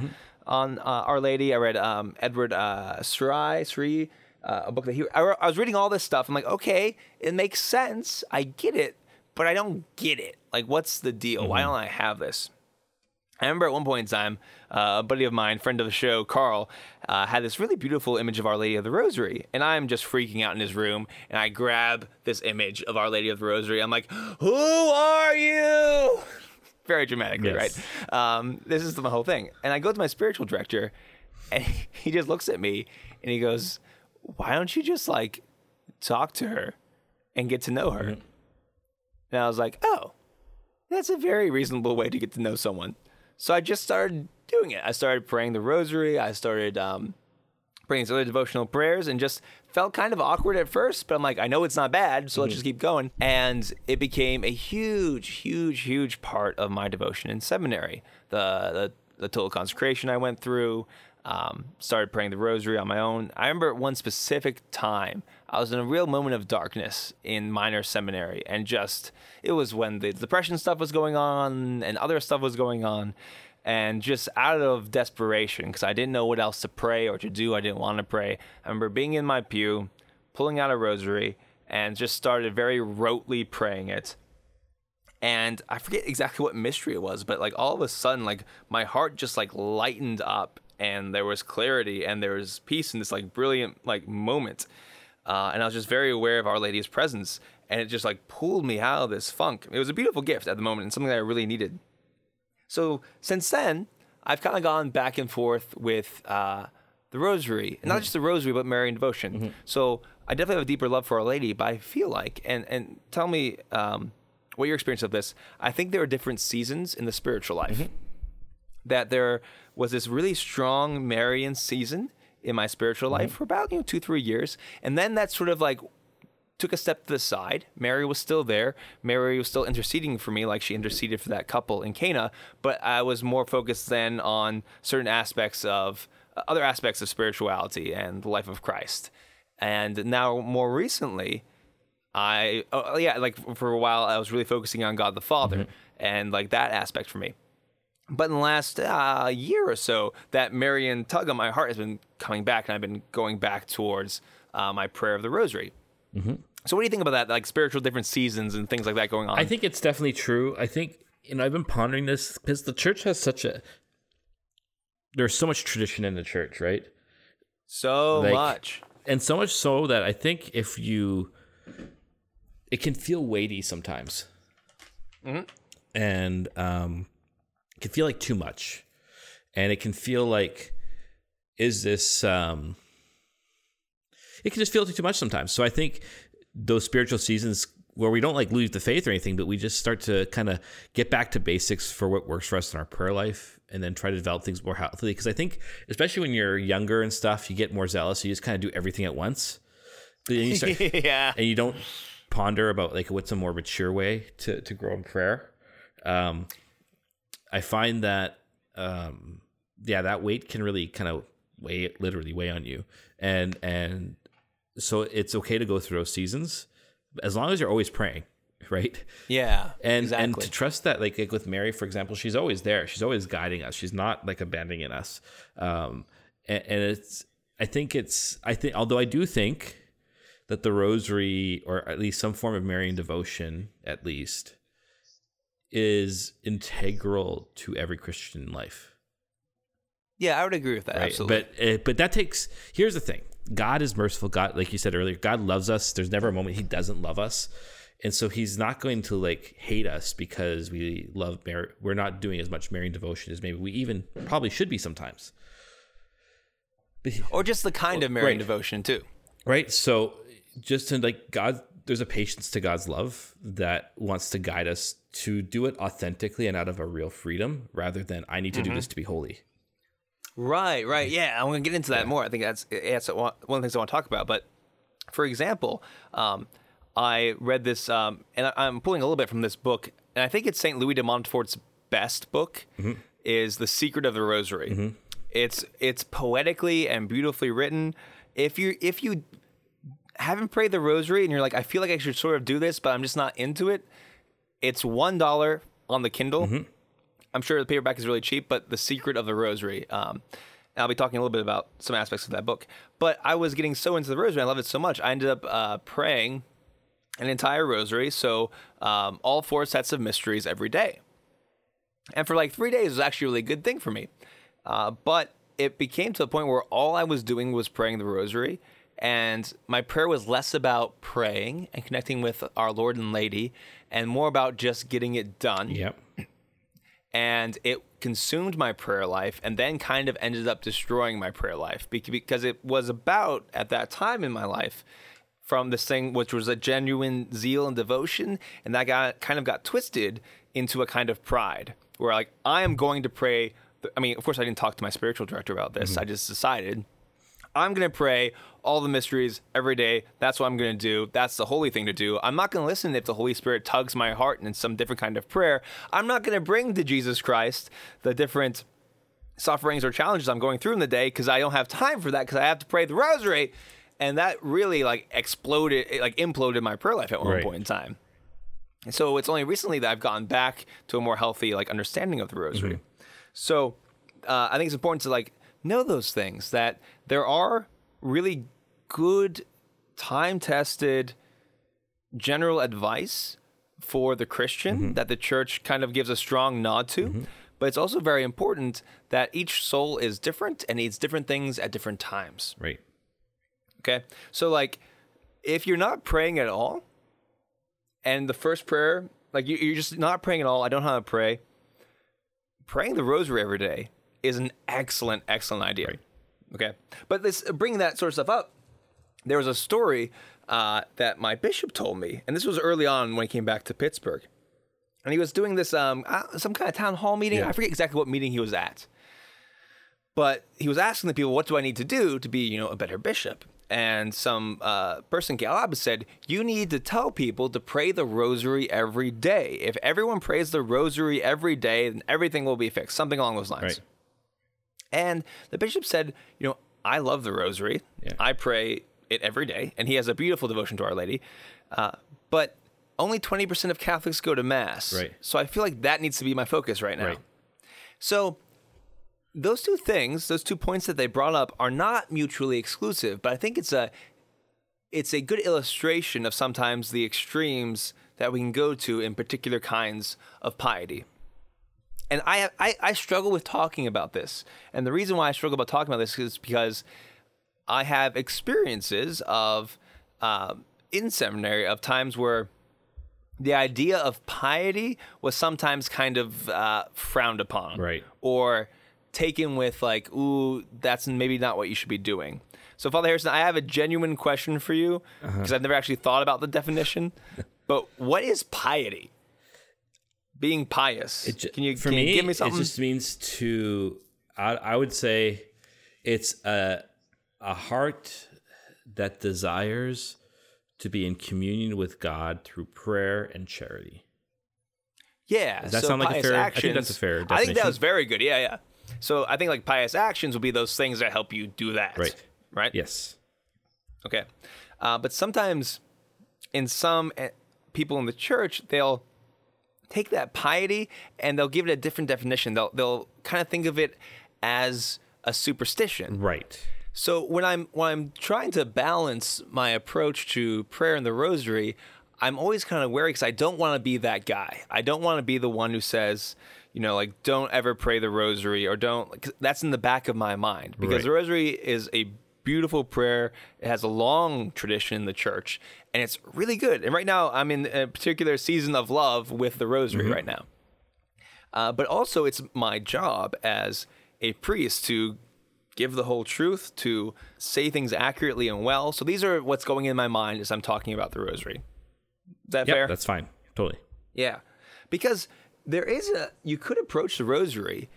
on uh, Our Lady. I read um, Edward uh, Sri Sri. Uh, a book that he, I, re- I was reading all this stuff. I'm like, okay, it makes sense. I get it, but I don't get it. Like, what's the deal? Why don't I have this? I remember at one point in time, uh, a buddy of mine, friend of the show, Carl, uh, had this really beautiful image of Our Lady of the Rosary. And I'm just freaking out in his room. And I grab this image of Our Lady of the Rosary. I'm like, Who are you? Very dramatically, Yes. right? Um, this is the whole thing. And I go to my spiritual director, and he just looks at me and he goes, Why don't you just like talk to her and get to know her? And I was like, Oh, that's a very reasonable way to get to know someone. So I just started doing it. I started praying the rosary. I started um, praying these other devotional prayers and just felt kind of awkward at first, but I'm like, I know it's not bad, so let's just keep going. And it became a huge, huge, huge part of my devotion in seminary. The the, the total consecration I went through, um, started praying the rosary on my own. I remember at one specific time, I was in a real moment of darkness in minor seminary, and just it was when the depression stuff was going on and other stuff was going on and just out of desperation because I didn't know what else to pray or to do. I didn't want to pray. I remember being in my pew, pulling out a rosary, and just started very rotely praying it. And I forget exactly what mystery it was, but like all of a sudden, like my heart just like lightened up, and there was clarity and there was peace in this like brilliant like moment. Uh, and I was just very aware of Our Lady's presence, and it just like pulled me out of this funk. It was a beautiful gift at the moment and something that I really needed. So since then, I've kind of gone back and forth with uh, the Rosary, and not just the Rosary, but Marian devotion. So I definitely have a deeper love for Our Lady. But I feel like, and and tell me um, what your experience of this. I think there are different seasons in the spiritual life. That there was this really strong Marian season in my spiritual life for about you know two three years, and then that sort of like took a step to the side. Mary was still there. Mary was still interceding for me, like she interceded for that couple in Cana. But I was more focused then on certain aspects of uh, other aspects of spirituality and the life of Christ. And now, more recently, I oh yeah, like for a while, I was really focusing on God the Father and like that aspect for me. But in the last uh, year or so, that Marian tug on my heart has been coming back, and I've been going back towards uh, my prayer of the Rosary. So, what do you think about that? Like spiritual different seasons and things like that going on? I think it's definitely true. I think you know I've been pondering this because the church has such a there's so much tradition in the church, right? so like- much. And so much so that I think if you it can feel weighty sometimes. And um it can feel like too much. And it can feel like is this um it can just feel too much sometimes. So I think those spiritual seasons where we don't like lose the faith or anything, but we just start to kind of get back to basics for what works for us in our prayer life and then try to develop things more healthily. Because I think, especially when you're younger and stuff, you get more zealous. So you just kind of do everything at once. Then you start, yeah. and you don't ponder about like what's a more mature way to, to grow in prayer. Um, I find that, um, yeah, that weight can really kind of weigh, literally weigh on you. And, and so it's okay to go through those seasons as long as you're always praying, right? Yeah. And exactly. and to trust that, like, like with Mary, for example, she's always there. She's always guiding us. She's not like abandoning us. Um, and, and it's, I think it's, I think, although I do think that the Rosary, or at least some form of Marian devotion, at least, is integral to every Christian life. yeah, I would agree with that. Right? Absolutely. But uh, but that takes. Here's the thing: God is merciful. God, like you said earlier, God loves us. There's never a moment He doesn't love us, and so He's not going to like hate us because we love Mary. We're not doing as much Marian devotion as maybe we even probably should be sometimes. But or just the kind of Marian right. devotion too. right? So just to like God, there's a patience to God's love that wants to guide us to do it authentically and out of a real freedom, rather than I need to do this to be holy. Right, right. Yeah, I'm going to get into that more. I think that's that's one of the things I want to talk about. But for example, um, I read this, um, and I'm pulling a little bit from this book, and I think it's Saint Louis de Montfort's best book is The Secret of the Rosary. It's it's poetically and beautifully written. If you if you haven't prayed the Rosary and you're like, I feel like I should sort of do this, but I'm just not into it. It's one dollar on the Kindle. I'm sure the paperback is really cheap, but The Secret of the Rosary. Um, and I'll be talking a little bit about some aspects of that book. But I was getting so into the Rosary, I love it so much. I ended up uh, praying an entire Rosary, so um, all four sets of mysteries every day. And for like three days, it was actually a really good thing for me. Uh, but it became to the point where all I was doing was praying the Rosary. And my prayer was less about praying and connecting with our Lord and Lady and more about just getting it done. Yep. and it consumed my prayer life and then kind of ended up destroying my prayer life because it was about at that time in my life from this thing which was a genuine zeal and devotion and that got kind of got twisted into a kind of pride where like I am going to pray I mean of course I didn't talk to my spiritual director about this. Mm-hmm. I just decided I'm going to pray all the mysteries every day. That's what I'm going to do. That's the holy thing to do. I'm not going to listen if the Holy Spirit tugs my heart in some different kind of prayer. I'm not going to bring to Jesus Christ the different sufferings or challenges I'm going through in the day because I don't have time for that because I have to pray the rosary. And that really like exploded, like imploded my prayer life at one Right. point in time. And so it's only recently that I've gotten back to a more healthy like understanding of the rosary. So uh, I think it's important to like know those things that there are really good, time-tested general advice for the Christian mm-hmm. that the church kind of gives a strong nod to. Mm-hmm. But it's also very important that each soul is different and needs different things at different times. Right. Okay. So like if you're not praying at all and the first prayer, like you- you're just not praying at all, I don't know how to pray. Praying the rosary every day is an excellent, excellent idea. Okay, but this bringing that sort of stuff up, there was a story uh, that my bishop told me, and this was early on when he came back to Pittsburgh, and he was doing this um, uh, some kind of town hall meeting. Yeah. I forget exactly what meeting he was at, but he was asking the people, "What do I need to do to be, you know, a better bishop?" And some uh, person came up and said, "You need to tell people to pray the Rosary every day. If everyone prays the Rosary every day, then everything will be fixed." Something along those lines. Right. And the bishop said, "You know, I love the Rosary. Yeah. I pray it every day, and he has a beautiful devotion to Our Lady. Uh, but only twenty percent of Catholics go to Mass. Right. So I feel like that needs to be my focus right now. Right. So those two things, those two points that they brought up are not mutually exclusive, but I think it's a it's a good illustration of sometimes the extremes that we can go to in particular kinds of piety. And I, I, I struggle with talking about this. And the reason why I struggle about talking about this is because I have experiences of um, in seminary of times where the idea of piety was sometimes kind of uh, frowned upon, Right. Or taken with like, "Ooh, that's maybe not what you should be doing." So, Father Harrison, I have a genuine question for you because I've never actually thought about the definition. but what is piety? Being pious. It ju- can you, for can you me, give me something? It just means to. I, I would say, it's a a heart that desires to be in communion with God through prayer and charity. Yeah. Does that so sound like a fair- I think that's a fair I think that was very good. Yeah, yeah. So I think like pious actions will be those things that help you do that. Right. Right. Yes. Okay. Uh, but sometimes in some uh, people in the church, they'll take that piety and they'll give it a different definition. They'll they'll kind of think of it as a superstition. Right. So when I'm when I'm trying to balance my approach to prayer and the rosary, I'm always kind of wary because I don't want to be that guy. I don't want to be the one who says, you know, like don't ever pray the rosary or don't. 'cause that's in the back of my mind because Right. the rosary is a beautiful prayer. It has a long tradition in the church, and it's really good. And right now, I'm in a particular season of love with the rosary right now. Uh, but also, it's my job as a priest to give the whole truth, to say things accurately and well. So these are what's going in my mind as I'm talking about the rosary. Is that Yeah, fair? that's fine. Totally. Yeah. Because there is a you could approach the rosary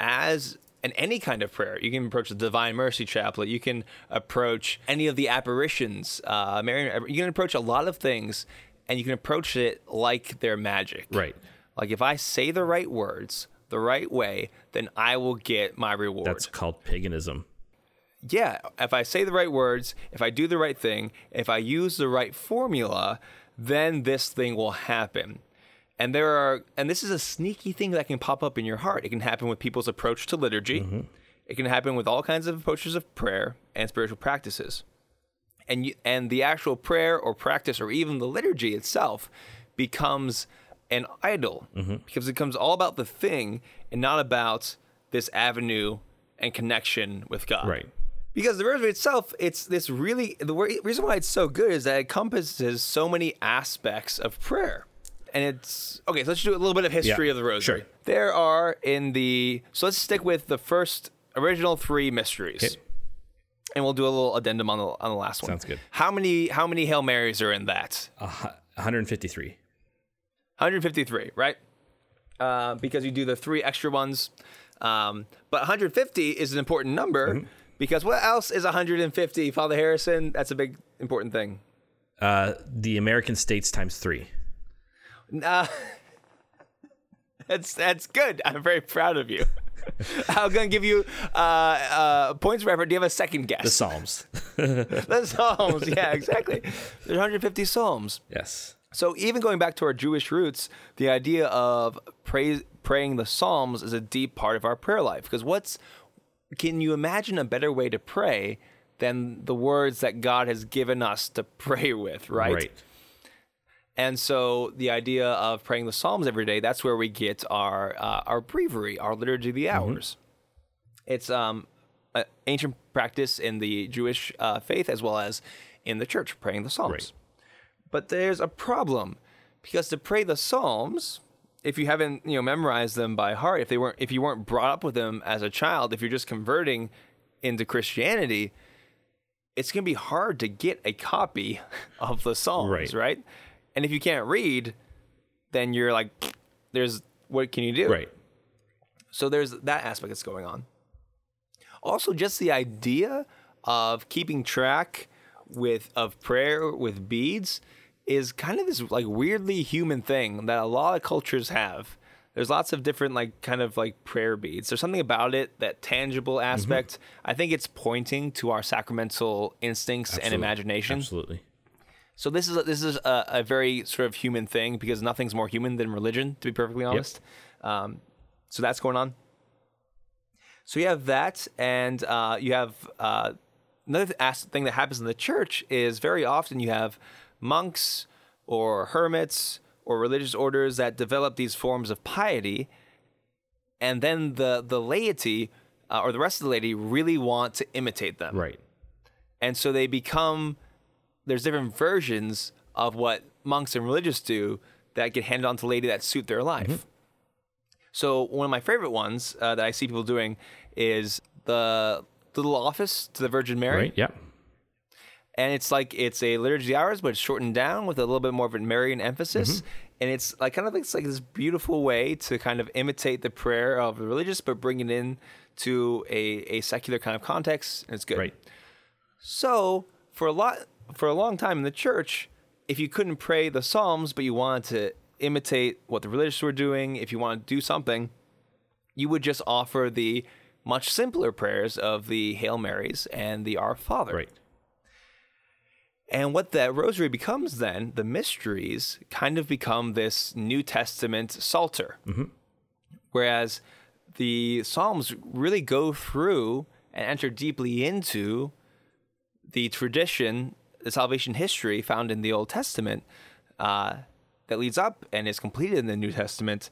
as an any kind of prayer. You can approach the Divine Mercy Chaplet. You can approach any of the apparitions. Uh, Marian, you can approach a lot of things, and you can approach it like they're magic. Right. Like if I say the right words the right way, then I will get my reward. That's called paganism. yeah, if I say the right words, if I do the right thing, if I use the right formula, then this thing will happen. And there are, and this is a sneaky thing that can pop up in your heart. It can happen with people's approach to liturgy. Mm-hmm. It can happen with all kinds of approaches of prayer and spiritual practices. And you, and the actual prayer or practice or even the liturgy itself becomes an idol mm-hmm. because it becomes all about the thing and not about this avenue and connection with God. Right. Because the rosary itself, it's this really the reason why it's so good is that it encompasses so many aspects of prayer. And it's okay, so let's do a little bit of history Yeah, of the rosary. sure. There are in the so let's stick with the first original three mysteries. Okay. And we'll do a little addendum on the on the last one. Sounds good. How many how many Hail Marys are in that? Hu- 153. 153, right? Uh, because you do the three extra ones. Um, but 150 is an important number Mm-hmm. because what else is 150, Father Harrison? That's a big important thing. Uh, the American states times three. Uh, that's that's good. I'm very proud of you. I'm gonna give you uh, uh, points for effort. Do you have a second guess? The Psalms. the Psalms. Yeah, exactly. There's 150 Psalms. yes. So even going back to our Jewish roots, the idea of praise, praying the Psalms is a deep part of our prayer life. Because what's can you imagine a better way to pray than the words that God has given us to pray with, right? Right. And so the idea of praying the Psalms every day, that's where we get our uh, our breviary, our liturgy of the hours. It's um an ancient practice in the Jewish uh, faith as well as in the church, praying the Psalms. Right. But there's a problem because to pray the Psalms if you haven't you know memorized them by heart, if they weren't if you weren't brought up with them as a child, if you're just converting into Christianity, it's gonna be hard to get a copy of the Psalms, Right. right? And if you can't read, then you're like, there's what can you do? Right. So there's that aspect that's going on. Also, just the idea of keeping track with of prayer with beads is kind of this like weirdly human thing that a lot of cultures have. There's lots of different like kind of like prayer beads. There's something about it that tangible mm-hmm. aspect. I think it's pointing to our sacramental instincts and imagination. Absolutely. So this is a, this is a, a very sort of human thing because nothing's more human than religion, to be perfectly honest. Um, so that's going on. So you have that, and uh, you have uh, another thing that happens in the church is very often you have monks or hermits or religious orders that develop these forms of piety, and then the the laity uh, or the rest of the laity really want to imitate them Right. and so they become there's different versions of what monks and religious do that get handed on to laity that suit their life so one of my favorite ones uh, that i see people doing is the little office to the virgin mary Right. Yeah. and it's like it's a liturgy hours, but it's shortened down with a little bit more of a Marian emphasis. And it's like kind of like, it's like this beautiful way to kind of imitate the prayer of the religious, but bring it in to a, a secular kind of context. And it's good. Right. So for a lot for a long time in the church, if you couldn't pray the Psalms, but you wanted to imitate what the religious were doing, if you wanted to do something, you would just offer the much simpler prayers of the Hail Marys and the Our Father. Right. And what that rosary becomes then, the mysteries kind of become this New Testament psalter. Mm-hmm. Whereas the Psalms really go through and enter deeply into the tradition, the salvation history found in the Old Testament uh, that leads up and is completed in the New Testament.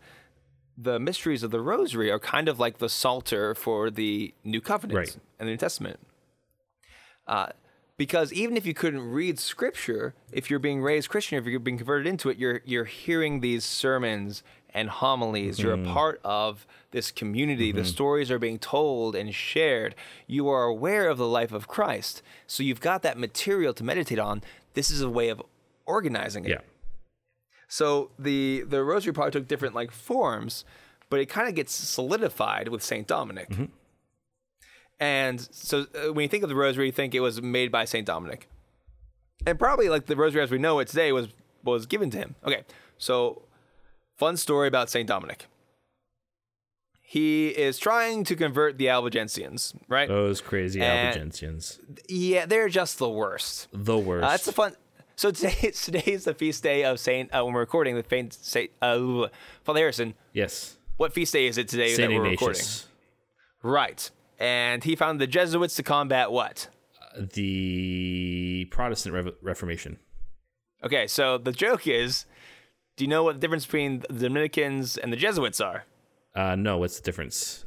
The mysteries of the rosary are kind of like the psalter for the New Covenant Right. and the New Testament Uh, because even if you couldn't read scripture, if you're being raised Christian, if you're being converted into it, you're you're hearing these sermons and homilies. You're a mm-hmm. part of this community. The mm-hmm. stories are being told and shared. You are aware of the life of Christ. So you've got that material to meditate on. This is a way of organizing it. Yeah. So the the rosary probably took different like forms, but it kind of gets solidified with Saint Dominic. Mm-hmm. And so uh, when you think of the rosary, you think it was made by Saint Dominic, and probably like the rosary as we know it today was was given to him. Okay, so fun story about Saint Dominic. He is trying to convert the Albigensians, right? Those crazy And- Albigensians. yeah, they're just the worst. The worst. Uh, that's a fun. So today, today is the feast day of Saint. Uh, when we're recording, the faint Saint uh, Father Harrison. yes. What feast day is it today Saint that we're recording? Ignatius. Right, and he found the Jesuits to combat what? The Protestant Rev- Reformation. Okay, so the joke is, do you know what the difference between the Dominicans and the Jesuits are? Uh, no, what's the difference?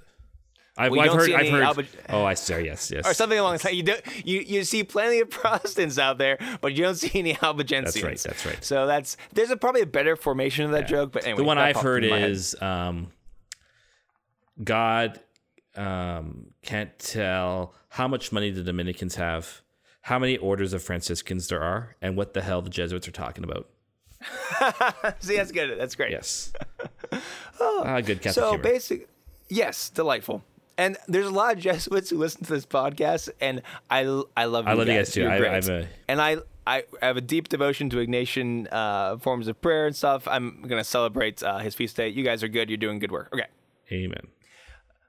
I've, Well, I've heard. I've heard. Oh, I see. Yes, yes. Or something along the line. You do, you you see plenty of Protestants out there, but you don't see any Albigensians. That's right, that's right. So that's there's a, probably a better formation of that joke. But anyway, the one I've heard into my head. is um, God um, can't tell how much money the Dominicans have, how many orders of Franciscans there are, and what the hell the Jesuits are talking about. see that's good. That's great. Yes. Ah, good Catholic So humor. basic, yes, delightful. And there's a lot of Jesuits who listen to this podcast, and I I love you I love you guys too. I-. I'm a- and I I have a deep devotion to Ignatian uh, forms of prayer and stuff. I'm gonna celebrate uh, his feast day. You guys are good. You're doing good work. Okay, Amen.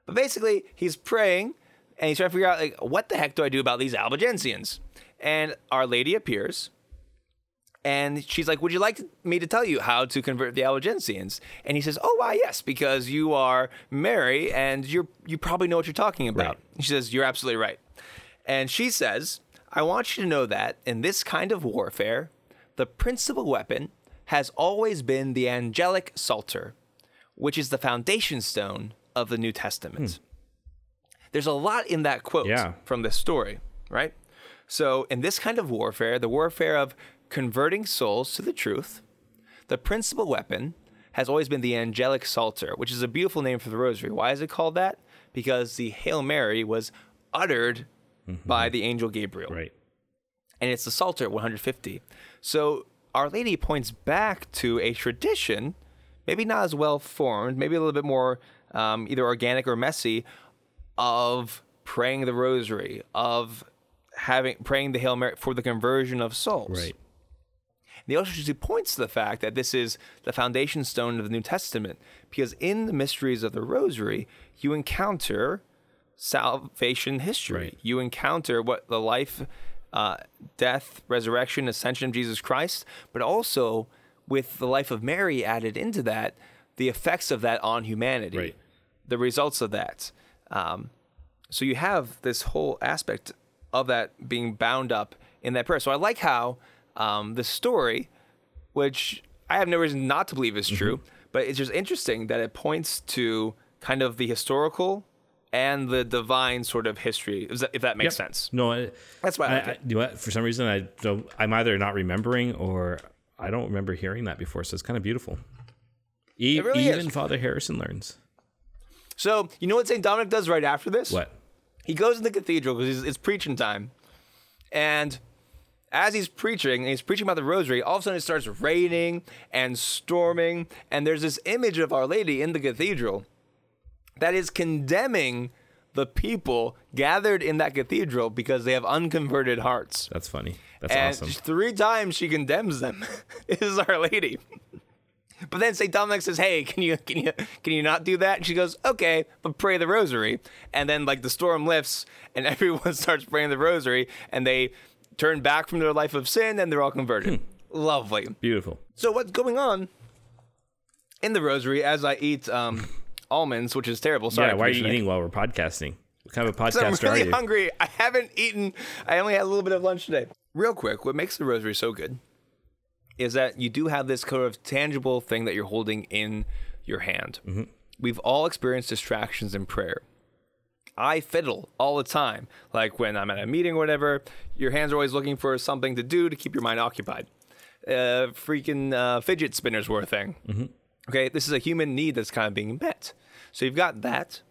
but basically he's praying and he's trying to figure out like what the heck do I do about these Albigensians? And Our Lady appears. And she's like, Would you like me to tell you how to convert the Albigensians? And he says, Oh, why, yes, because you are Mary and you're, you probably know what you're talking about. Right. She says, You're absolutely right. And she says, I want you to know that in this kind of warfare, the principal weapon has always been the angelic psalter, which is the foundation stone of the New Testament. Hmm. There's a lot in that quote Yeah. from this story, right? So, in this kind of warfare, the warfare of converting souls to the truth, the principal weapon has always been the angelic psalter, which is a beautiful name for the rosary. Why is it called that? Because the Hail Mary was uttered by the angel Gabriel Right. and it's the Psalter at 150. So Our Lady points back to a tradition, maybe not as well formed, maybe a little bit more um, either organic or messy, of praying the Rosary, of having praying the Hail Mary for the conversion of souls. Right. The also points to the fact that this is the foundation stone of the New Testament, because in the mysteries of the Rosary, you encounter salvation history. Right. You encounter what the life, uh, death, resurrection, ascension of Jesus Christ, but also with the life of Mary added into that, the effects of that on humanity, Right. the results of that. Um, so you have this whole aspect of that being bound up in that prayer. So I like how um, the story, which I have no reason not to believe is true, but it's just interesting that it points to kind of the historical and the divine sort of history, if that, if that makes Yep. sense. No, I, That's why I like I, you know what? For some reason, I don't. I'm either not remembering or I don't remember hearing that before. So it's kind of beautiful. E- really even is. Father Harrison learns So you know what St. Dominic does right after this? what. he goes in the cathedral because it's preaching time. And as he's preaching, and he's preaching about the rosary, all of a sudden it starts raining and storming. And there's this image of Our Lady in the cathedral that is condemning the people gathered in that cathedral because they have unconverted hearts. That's funny. That's and awesome. three times she condemns them. this is Our Lady. But then St. Dominic says, "Hey, can you can you can you not do that?" And she goes, "Okay, but pray the rosary." And then like the storm lifts and everyone starts praying the rosary and they turn back from their life of sin and they're all converted. Lovely. Beautiful. So what's going on in the rosary as I eat um, almonds, which is terrible. Sorry, yeah. Why are you eating while we're podcasting? What kind of a 'Cause I'm podcaster are really you? hungry. I haven't eaten. I only had a little bit of lunch today. Real quick, what makes the rosary so good is that you do have this kind of tangible thing that you're holding in your hand. Mm-hmm. We've all experienced distractions in prayer. I fiddle all the time. Like when I'm at a meeting or whatever, your hands are always looking for something to do to keep your mind occupied. Uh, freaking uh, fidget spinners were a thing. Okay, this is a human need that's kind of being met. So you've got that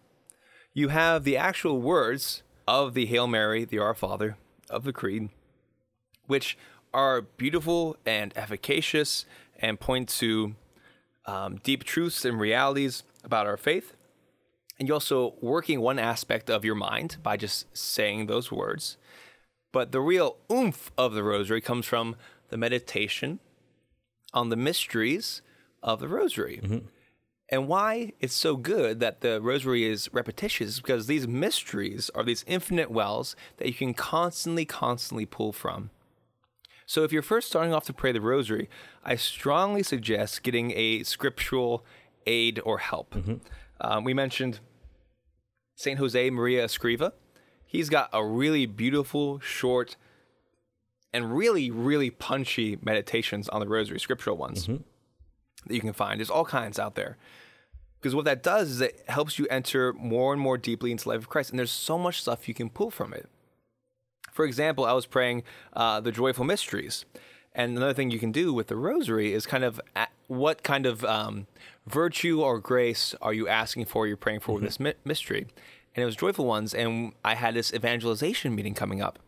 you have the actual words of the Hail Mary, the Our Father, of the Creed, which are beautiful and efficacious and point to um, deep truths and realities about our faith. And you're also working one aspect of your mind by just saying those words. But the real oomph of the rosary comes from the meditation on the mysteries of the rosary. And why it's so good that the rosary is repetitious is because these mysteries are these infinite wells that you can constantly, constantly pull from. So if you're first starting off to pray the rosary, I strongly suggest getting a scriptural aid or help. Um, we mentioned Saint Jose Maria Escriva. He's got a really beautiful, short, and really, really punchy meditations on the rosary, scriptural ones that you can find. There's all kinds out there. Because what that does is it helps you enter more and more deeply into the life of Christ. And there's so much stuff you can pull from it. For example, I was praying uh, the joyful mysteries. And another thing you can do with the rosary is kind of what kind of um, virtue or grace are you asking for, you're praying for with this mm-hmm. mystery. And it was joyful ones. And I had this evangelization meeting coming up.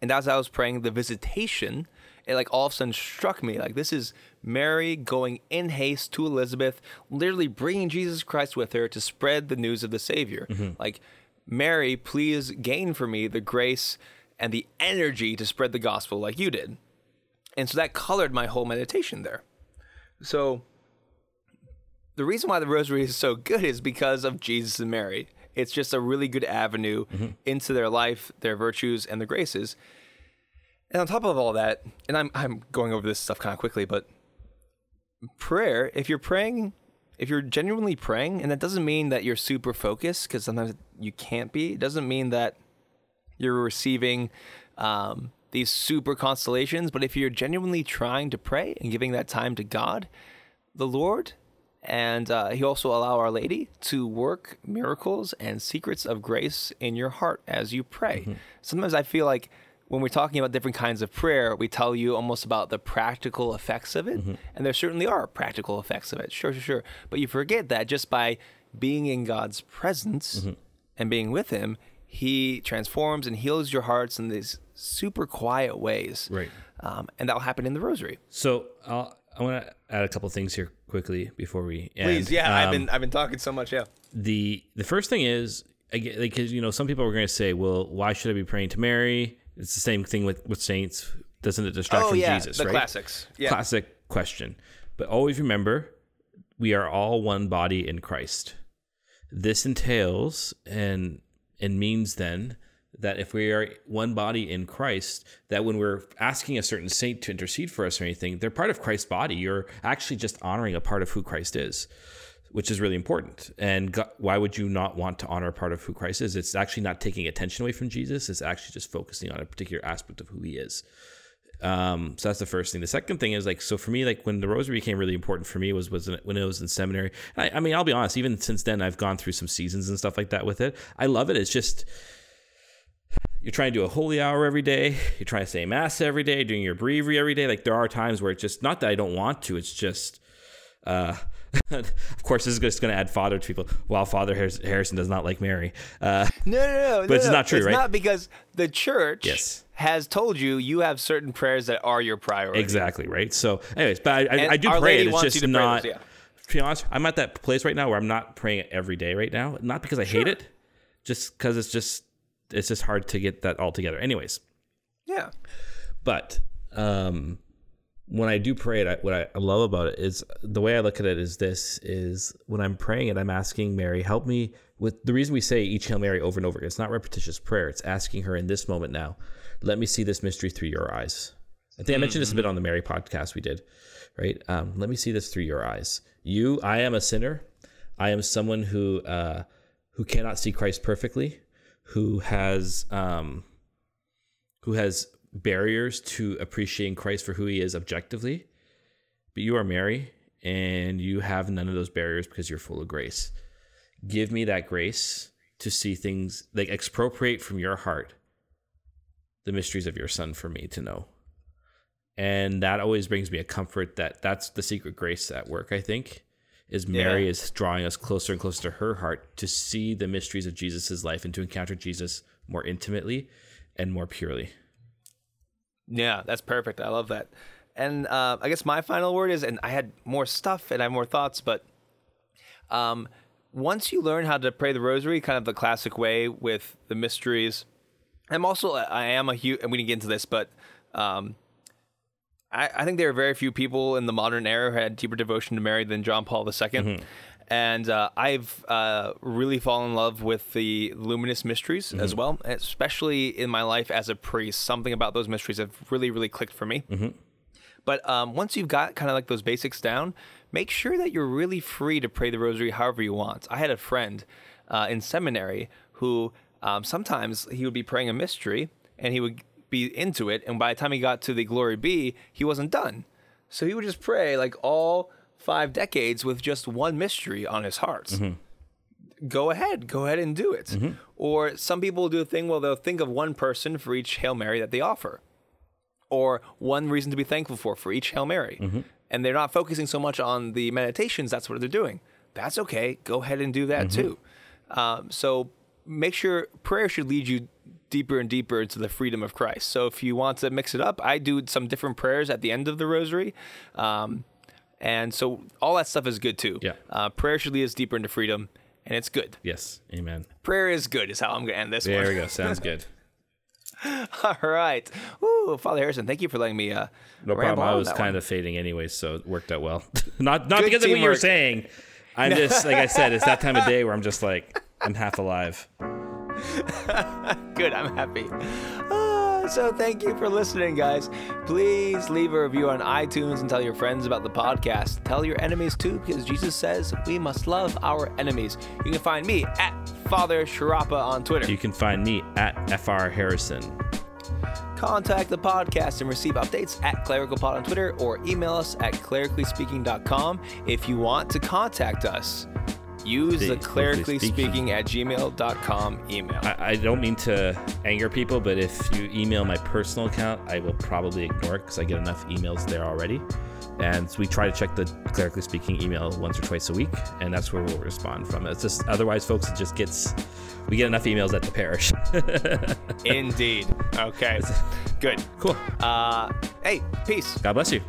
And as I was praying the visitation, it like all of a sudden struck me like this is Mary going in haste to Elizabeth, literally bringing Jesus Christ with her to spread the news of the Savior. Mm-hmm. Like, Mary, please gain for me the grace and the energy to spread the gospel like you did. And so that colored my whole meditation there. So the reason why the rosary is so good is because of Jesus and Mary. It's just a really good avenue into their life, their virtues, and their graces. And on top of all that, and I'm I'm going over this stuff kind of quickly, but prayer, if you're praying, if you're genuinely praying, and that doesn't mean that you're super focused, because sometimes you can't be. It doesn't mean that you're receiving um, these super consolations, but if you're genuinely trying to pray and giving that time to God, the Lord, and uh, He also allow Our Lady to work miracles and secrets of grace in your heart as you pray. Sometimes I feel like when we're talking about different kinds of prayer, we tell you almost about the practical effects of it. And there certainly are practical effects of it. Sure, sure, sure. But you forget that just by being in God's presence and being with Him, He transforms and heals your hearts in these super quiet ways. Right. Um, and that'll happen in the rosary. So I'll, I want to add a couple things here quickly before we end. Please, yeah, I've Um, been I've been talking so much, yeah. the the first thing is because you know some people are going to say well why should i be praying to mary it's the same thing with with saints doesn't it distract Oh from yeah, jesus the right classics. Yeah. classic question but always remember we are all one body in christ this entails and and means then that if we are one body in Christ, that when we're asking a certain saint to intercede for us or anything, they're part of Christ's body. You're actually just honoring a part of who Christ is, which is really important. And God, why would you not want to honor a part of who Christ is? It's actually not taking attention away from Jesus. It's actually just focusing on a particular aspect of who he is. Um, so that's the first thing. The second thing is like, so for me, like when the rosary became really important for me was, was when it was in seminary. I, I mean, I'll be honest, even since then, I've gone through some seasons and stuff like that with it. I love it. It's just, you're trying to do a holy hour every day. You're trying to say mass every day, doing your breviary every day. Like there are times where it's just not that I don't want to. It's just, uh, of course, this is just going to add father to people. While Father Harrison does not like Mary, uh, No, no, no. But no, it's no. not true, it's right? not because the church Yes. has told you you have certain prayers that are your priority. exactly right. So, anyways, but I, I, I do Our pray. It. It's just not. those, yeah. To be honest, I'm at that place right now where I'm not praying it every day right now. Not because I hate it, just because it's just it's just hard to get that all together. Anyways, Yeah. but um when I do pray it, I, what I love about it is the way I look at it is this: is when I'm praying it, I'm asking Mary, help me with the reason we say each Hail Mary over and over. It's not repetitious prayer; it's asking her in this moment now, let me see this mystery through your eyes. I think I mentioned this a bit on the Mary podcast we did, right? Um, let me see this through your eyes. You, I am a sinner. I am someone who uh, who cannot see Christ perfectly, who has um, who has barriers to appreciating Christ for who he is objectively. But you are Mary, and you have none of those barriers because you're full of grace. Give me that grace to see things like expropriate from your heart the mysteries of your son for me to know. And that always brings me a comfort that that's the secret grace at work, I think, is Mary Yeah. is drawing us closer and closer to her heart to see the mysteries of Jesus' life and to encounter Jesus more intimately and more purely. Yeah, that's perfect. I love that. And uh, I guess my final word is, and I had more stuff and I have more thoughts, but um, once you learn how to pray the rosary, kind of the classic way with the mysteries, I'm also I am a huge, and we didn't get into this, but um, I, I think there are very few people in the modern era who had deeper devotion to Mary than John Paul II. And uh, I've uh, really fallen in love with the luminous mysteries as well, especially in my life as a priest. Something about those mysteries have really, really clicked for me. But um, once you've got kind of like those basics down, make sure that you're really free to pray the rosary however you want. I had a friend uh, in seminary who um, sometimes he would be praying a mystery and he would be into it, and by the time he got to the Glory Be, he wasn't done. So he would just pray like all five decades with just one mystery on his heart mm-hmm. go ahead, go ahead and do it. Mm-hmm. Or some people do a thing where they'll think of one person for each Hail Mary that they offer, or one reason to be thankful for for each Hail Mary. Mm-hmm. And they're not focusing so much on the meditations, that's what they're doing. That's okay. Go ahead and do that too. Um, so make sure prayer should lead you deeper and deeper into the freedom of Christ. So if you want to mix it up, I do some different prayers at the end of the rosary. Um, and so all that stuff is good too. Yeah. Uh, prayer should lead us deeper into freedom, and it's good. Yes. Amen. Prayer is good, is how I'm going to end this There one. we go. Sounds good. All right. Ooh, Father Harrison, thank you for letting me. Uh, No problem. I was kind one. of fading anyway, so it worked out well. not not Good because of what you were saying. I'm just like I said, it's that time of day where I'm just like I'm half alive. Good, I'm happy. Ah, so thank you for listening, guys. Please leave a review on iTunes and tell your friends about the podcast. Tell your enemies too, because Jesus says we must love our enemies. You can find me at Father Sciarappa on Twitter. You can find me at FR Harrison. Contact the podcast and receive updates at clericalpod on Twitter or email us at clericallyspeaking.com if you want to contact us. Use the, clerically speaking at gmail.com email. I, I don't mean to anger people, but if you email my personal account, I will probably ignore it because I get enough emails there already. And we try to check the clerically speaking email once or twice a week, and that's where we'll respond from. It's just otherwise, folks, it just gets we get enough emails at the parish. Indeed. Okay. Good. cool. Uh, hey, peace. God bless you.